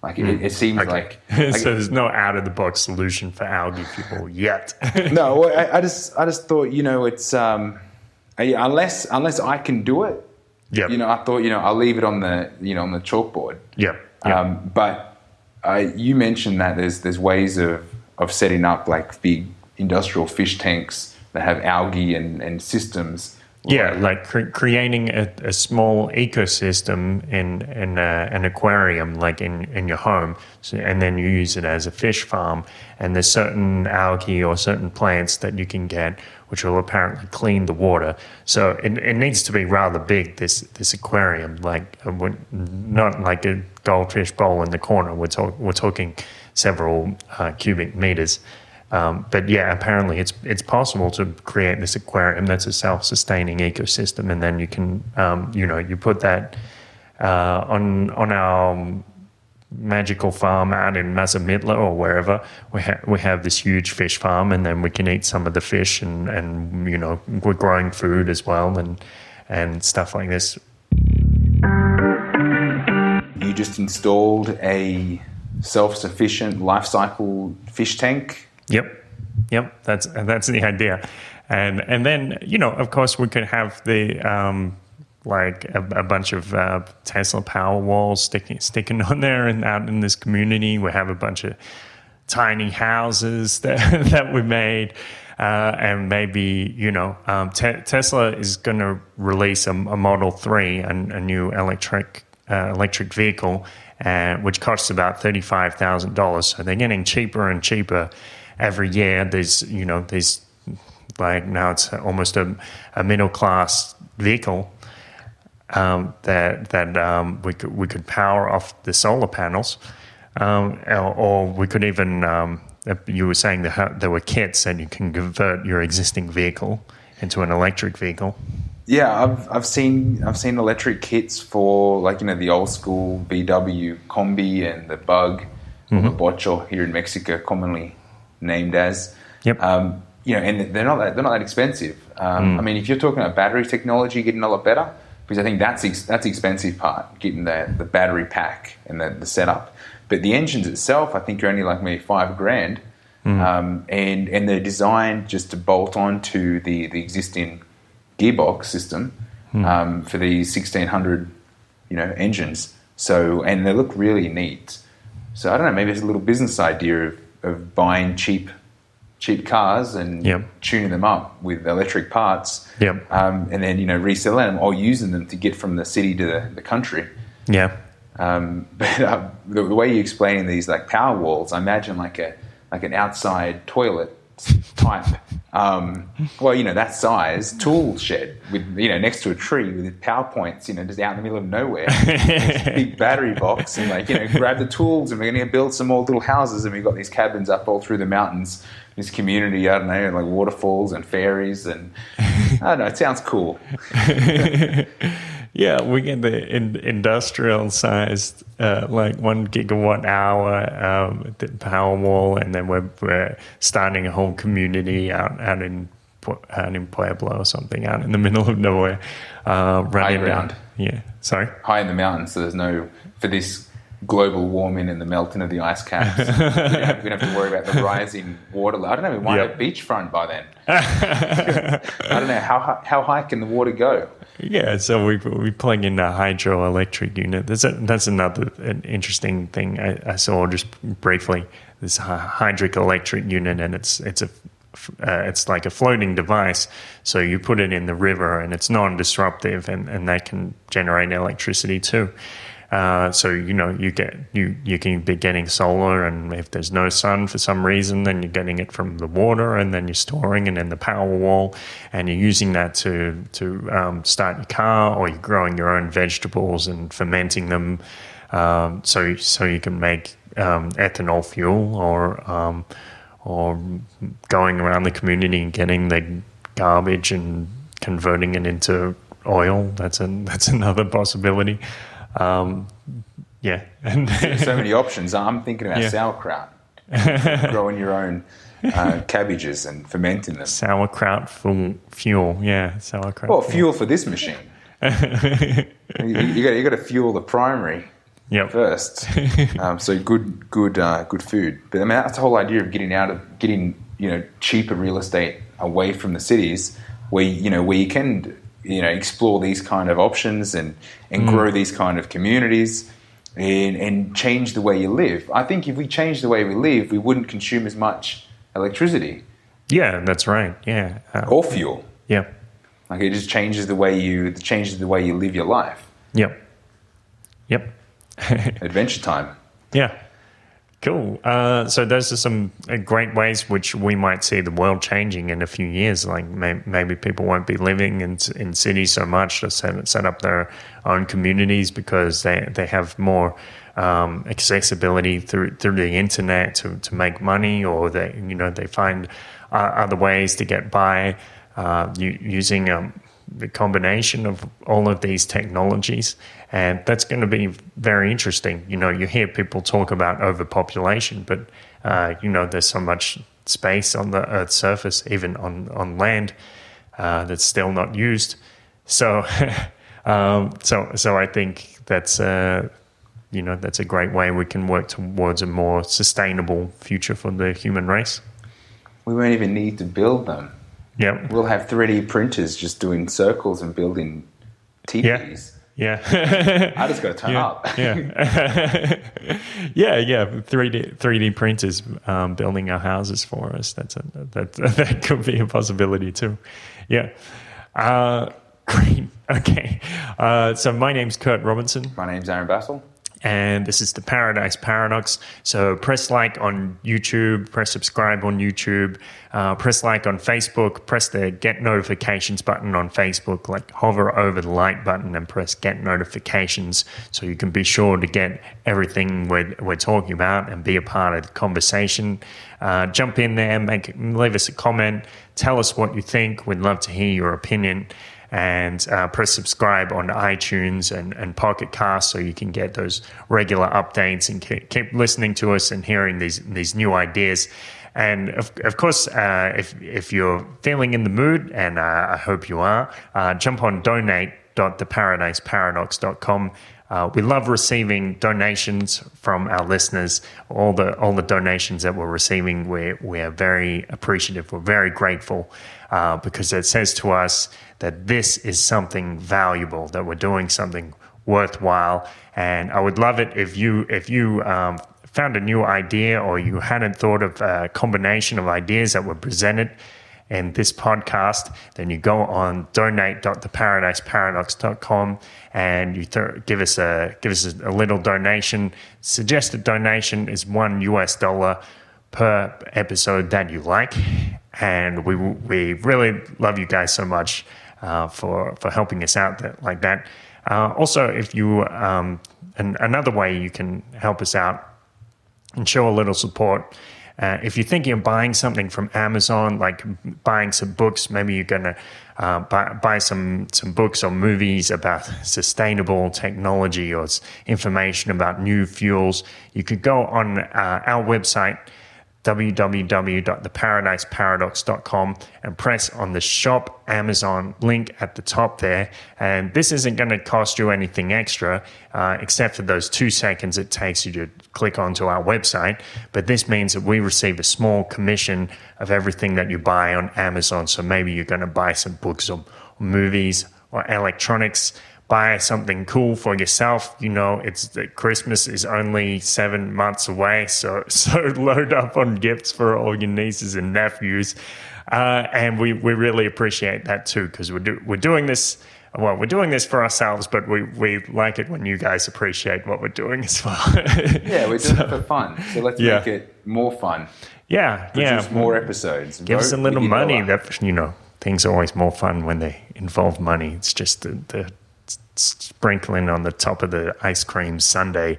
Like it, it seems like, (laughs) like so there's no out of the box solution for algae fuel yet. no, well, I, I (laughs) just I just thought you know it's um, unless unless I can do it, Yep. you know I thought you know I'll leave it on the you know on the chalkboard. yep. yep. Um, but uh, you mentioned that there's there's ways of of setting up like big industrial fish tanks that have algae and, and systems. Yeah, like cre- creating a, a small ecosystem in in a, an aquarium, like in, in your home, so, and then you use it as a fish farm. And there's certain algae or certain plants that you can get, which will apparently clean the water. So it, it needs to be rather big. This this aquarium, like uh, not like a goldfish bowl in the corner. We're talk, we're talking several uh, cubic meters. Um, but yeah, apparently it's it's possible to create this aquarium that's a self-sustaining ecosystem, and then you can, um, you know, you put that uh, on on our magical farm out in Mazamitla or wherever. We ha- we have this huge fish farm, and then we can eat some of the fish, and and you know, we're growing food as well, and and stuff like this. You just installed a self-sufficient life cycle fish tank. Yep, yep. That's that's the idea, and and then you know, of course, we could have the um, like a, a bunch of uh, Tesla power walls sticking sticking (laughs) on there and out in this community. We have a bunch of tiny houses (laughs) that that we made. Uh, and maybe you know um, Te- Tesla is going to release a, a Model Three, a, a new electric uh, electric vehicle, uh, which costs about thirty five thousand dollars. So they're getting cheaper and cheaper every year. There's you know there's like now it's almost a, a middle class vehicle. Um, that that um, we could we could power off the solar panels, um, or, or we could even. Um, you were saying that there were kits and you can convert your existing vehicle into an electric vehicle. Yeah, I've I've seen I've seen electric kits for like you know the old school VW Combi and the Bug, or the Vocho here in Mexico, commonly named as. Yep. Um, you know, and they're not that, they're not that expensive. Um, I mean, if you're talking about battery technology getting a lot better, because I think that's ex- that's the expensive part, getting the the battery pack and the, the setup. But the engines itself, I think, are only like maybe five grand, um, and and they're designed just to bolt on to the the existing gearbox system um, for these 1600 you know engines. So and they look really neat. So i don't know maybe it's a little business idea of, of buying cheap cheap cars and Yep. tuning them up with electric parts Yep. um, and then you know reselling them or using them to get from the city to the, the country Yeah. um, (laughs) but uh, the, the way you're explaining these like power walls, I imagine like a like an outside toilet type. Um, well, you know that size tool shed with you know next to a tree with power points, you know, just out in the middle of nowhere. (laughs) Big battery box and like you know grab the tools and we're going to build some more little houses and we've got these cabins up all through the mountains. This community, I don't know, like waterfalls and fairies and (laughs) I don't know. It sounds cool. (laughs) Yeah, we get the in, industrial sized, uh, like one gigawatt hour um, the power wall, and then we're, we're starting a whole community out out in out in Pueblo or something, out in the middle of nowhere, uh, running around. Yeah, sorry. high in the mountains, so there's no for this global warming and the melting of the ice caps. (laughs) we, don't have, we don't have to worry about the rising water level. I don't know. We might Yep. have beachfront by then. (laughs) I don't know how how high can the water go. Yeah, so we we plug in a hydroelectric unit. That's a, that's another an interesting thing I, I saw just briefly. This hy- hydric electric unit, and it's it's a uh, it's like a floating device. So you put it in the river, and it's non-disruptive, and, and that can generate electricity too. Uh, so you know you get you you can be getting solar, and if there's no sun for some reason, then you're getting it from the water, and then you're storing it in the power wall, and you're using that to to um, start your car, or you're growing your own vegetables and fermenting them, um, so so you can make um, ethanol fuel, or um, or going around the community and getting the garbage and converting it into oil. That's a (laughs) that's another possibility. Um, yeah, (laughs) and So many options. I'm thinking about Yeah. sauerkraut, (laughs) growing your own uh, cabbages and fermenting them. sauerkraut for fuel. Yeah, sauerkraut. Well, fuel for this machine. (laughs) you, you got you got to fuel the primary Yep. first. um, so good, good, uh, good food. But I mean, that's the whole idea of getting out of getting you know cheaper real estate away from the cities, where you know where you can you know explore these kind of options and and grow these kind of communities. And, and change the way you live. I think if we change the way we live, we wouldn't consume as much electricity Yeah, that's right. Yeah. Uh, or fuel. yeah. Like it just changes the way you changes the way you live your life. Yep. Yep. (laughs) Adventure time. Yeah. Cool. Uh, so those are some uh, great ways which we might see the world changing in a few years. Like may, maybe people won't be living in in cities so much to set set up their own communities because they they have more um, accessibility through through the internet to, to make money, or they you know they find uh, other ways to get by uh, using um, the combination of all of these technologies. And that's going to be very interesting. You know, you hear people talk about overpopulation, but, uh, you know, there's so much space on the Earth's surface, even on, on land, uh, that's still not used. So, (laughs) um, so, so I think that's, uh, you know, that's a great way we can work towards a more sustainable future for the human race. We won't even need to build them. Yep. We'll have 3D printers just doing circles and building teepees. Yeah. I just got to turn yeah, up. (laughs) yeah, (laughs) yeah, yeah. Three D three D printers um, building our houses for us. That's a that (laughs) that could be a possibility too. Yeah. Uh, great. Okay. Uh, so my name's Kurt Robinson, My name's Aaron Bassel. And this is the Paradise Paradox. So press like on YouTube, press subscribe on YouTube, uh, press like on Facebook, press the get notifications button on Facebook, like hover over the like button and press get notifications so you can be sure to get everything we're, we're talking about and be a part of the conversation. Uh, jump in there, make leave us a comment, tell us what you think. We'd love to hear your opinion and uh, press subscribe on iTunes and, and Pocket Cast so you can get those regular updates and keep, listening to us and hearing these these new ideas. And of, of course, uh, if if you're feeling in the mood, and uh, I hope you are, uh, jump on donate.theparadiseparadox.com. Uh, we love receiving donations from our listeners. All the all the donations that we're receiving, we're we're very appreciative. We're very grateful uh, because it says to us that this is something valuable, that we're doing something worthwhile. And I would love it if you if you um, found a new idea or you hadn't thought of a combination of ideas that were presented in this podcast, then you go on donate.theparadiseparadox.com and you th- give us a give us a, a little donation. Suggested donation is one US dollar per episode that you like, and we we really love you guys so much uh, for for helping us out that, like that. Uh, also, if you um, and another way you can help us out and show a little support. Uh, if you're thinking of buying something from Amazon, like buying some books, maybe you're to uh, buy, buy some some books or movies about (laughs) sustainable technology or information about new fuels. You could go on uh, our website www.theparadiseparadox.com and press on the shop Amazon link at the top there. And this isn't going to cost you anything extra, uh, except for those two seconds it takes you to click onto our website. But this means that we receive a small commission of everything that you buy on Amazon. So maybe you're going to buy some books or movies or electronics buy something cool for yourself. You know, it's that Christmas is only seven months away, so (laughs) so load up on gifts for all your nieces and nephews, uh, and we we really appreciate that too because we're do, we're doing this. Well, we're doing this for ourselves, but we, we like it when you guys appreciate what we're doing as well. (laughs) yeah, we're doing so, it for fun. So let's yeah. make it more fun. Yeah, Produce yeah. more episodes. Give us a little money. That you know, things are always more fun when they involve money. It's just the, the sprinkling on the top of the ice cream sundae.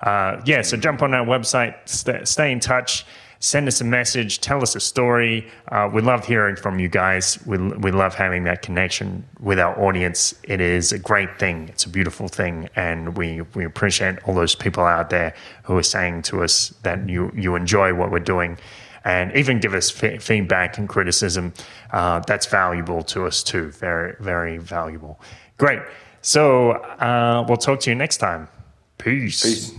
Uh, yeah, so jump on our website, st- stay in touch, send us a message, tell us a story. Uh, we love hearing from you guys. We, we love having that connection with our audience. It is a great thing, it's a beautiful thing. And we, we appreciate all those people out there who are saying to us that you, you enjoy what we're doing. And even give us f- feedback and criticism. Uh, that's valuable to us too. Very, very valuable. Great. So uh, we'll talk to you next time. Peace. Peace.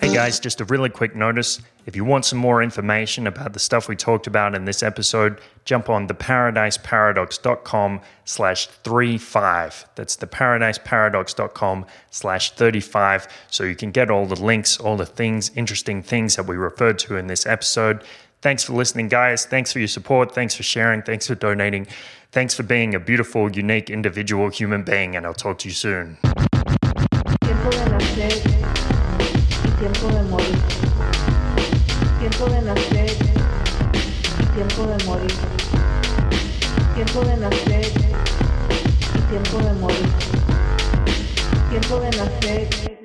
Hey guys, just a really quick notice. If you want some more information about the stuff we talked about in this episode, jump on theparadiseparadox.com slash 35. That's theparadiseparadox.com slash 35. So you can get all the links, all the things, interesting things that we referred to in this episode. Thanks for listening, guys. Thanks for your support. Thanks for sharing. Thanks for donating. Thanks for being a beautiful, unique, individual human being, and I'll talk to you soon. Tiempo de nacer y tiempo de morir. Tiempo de nacer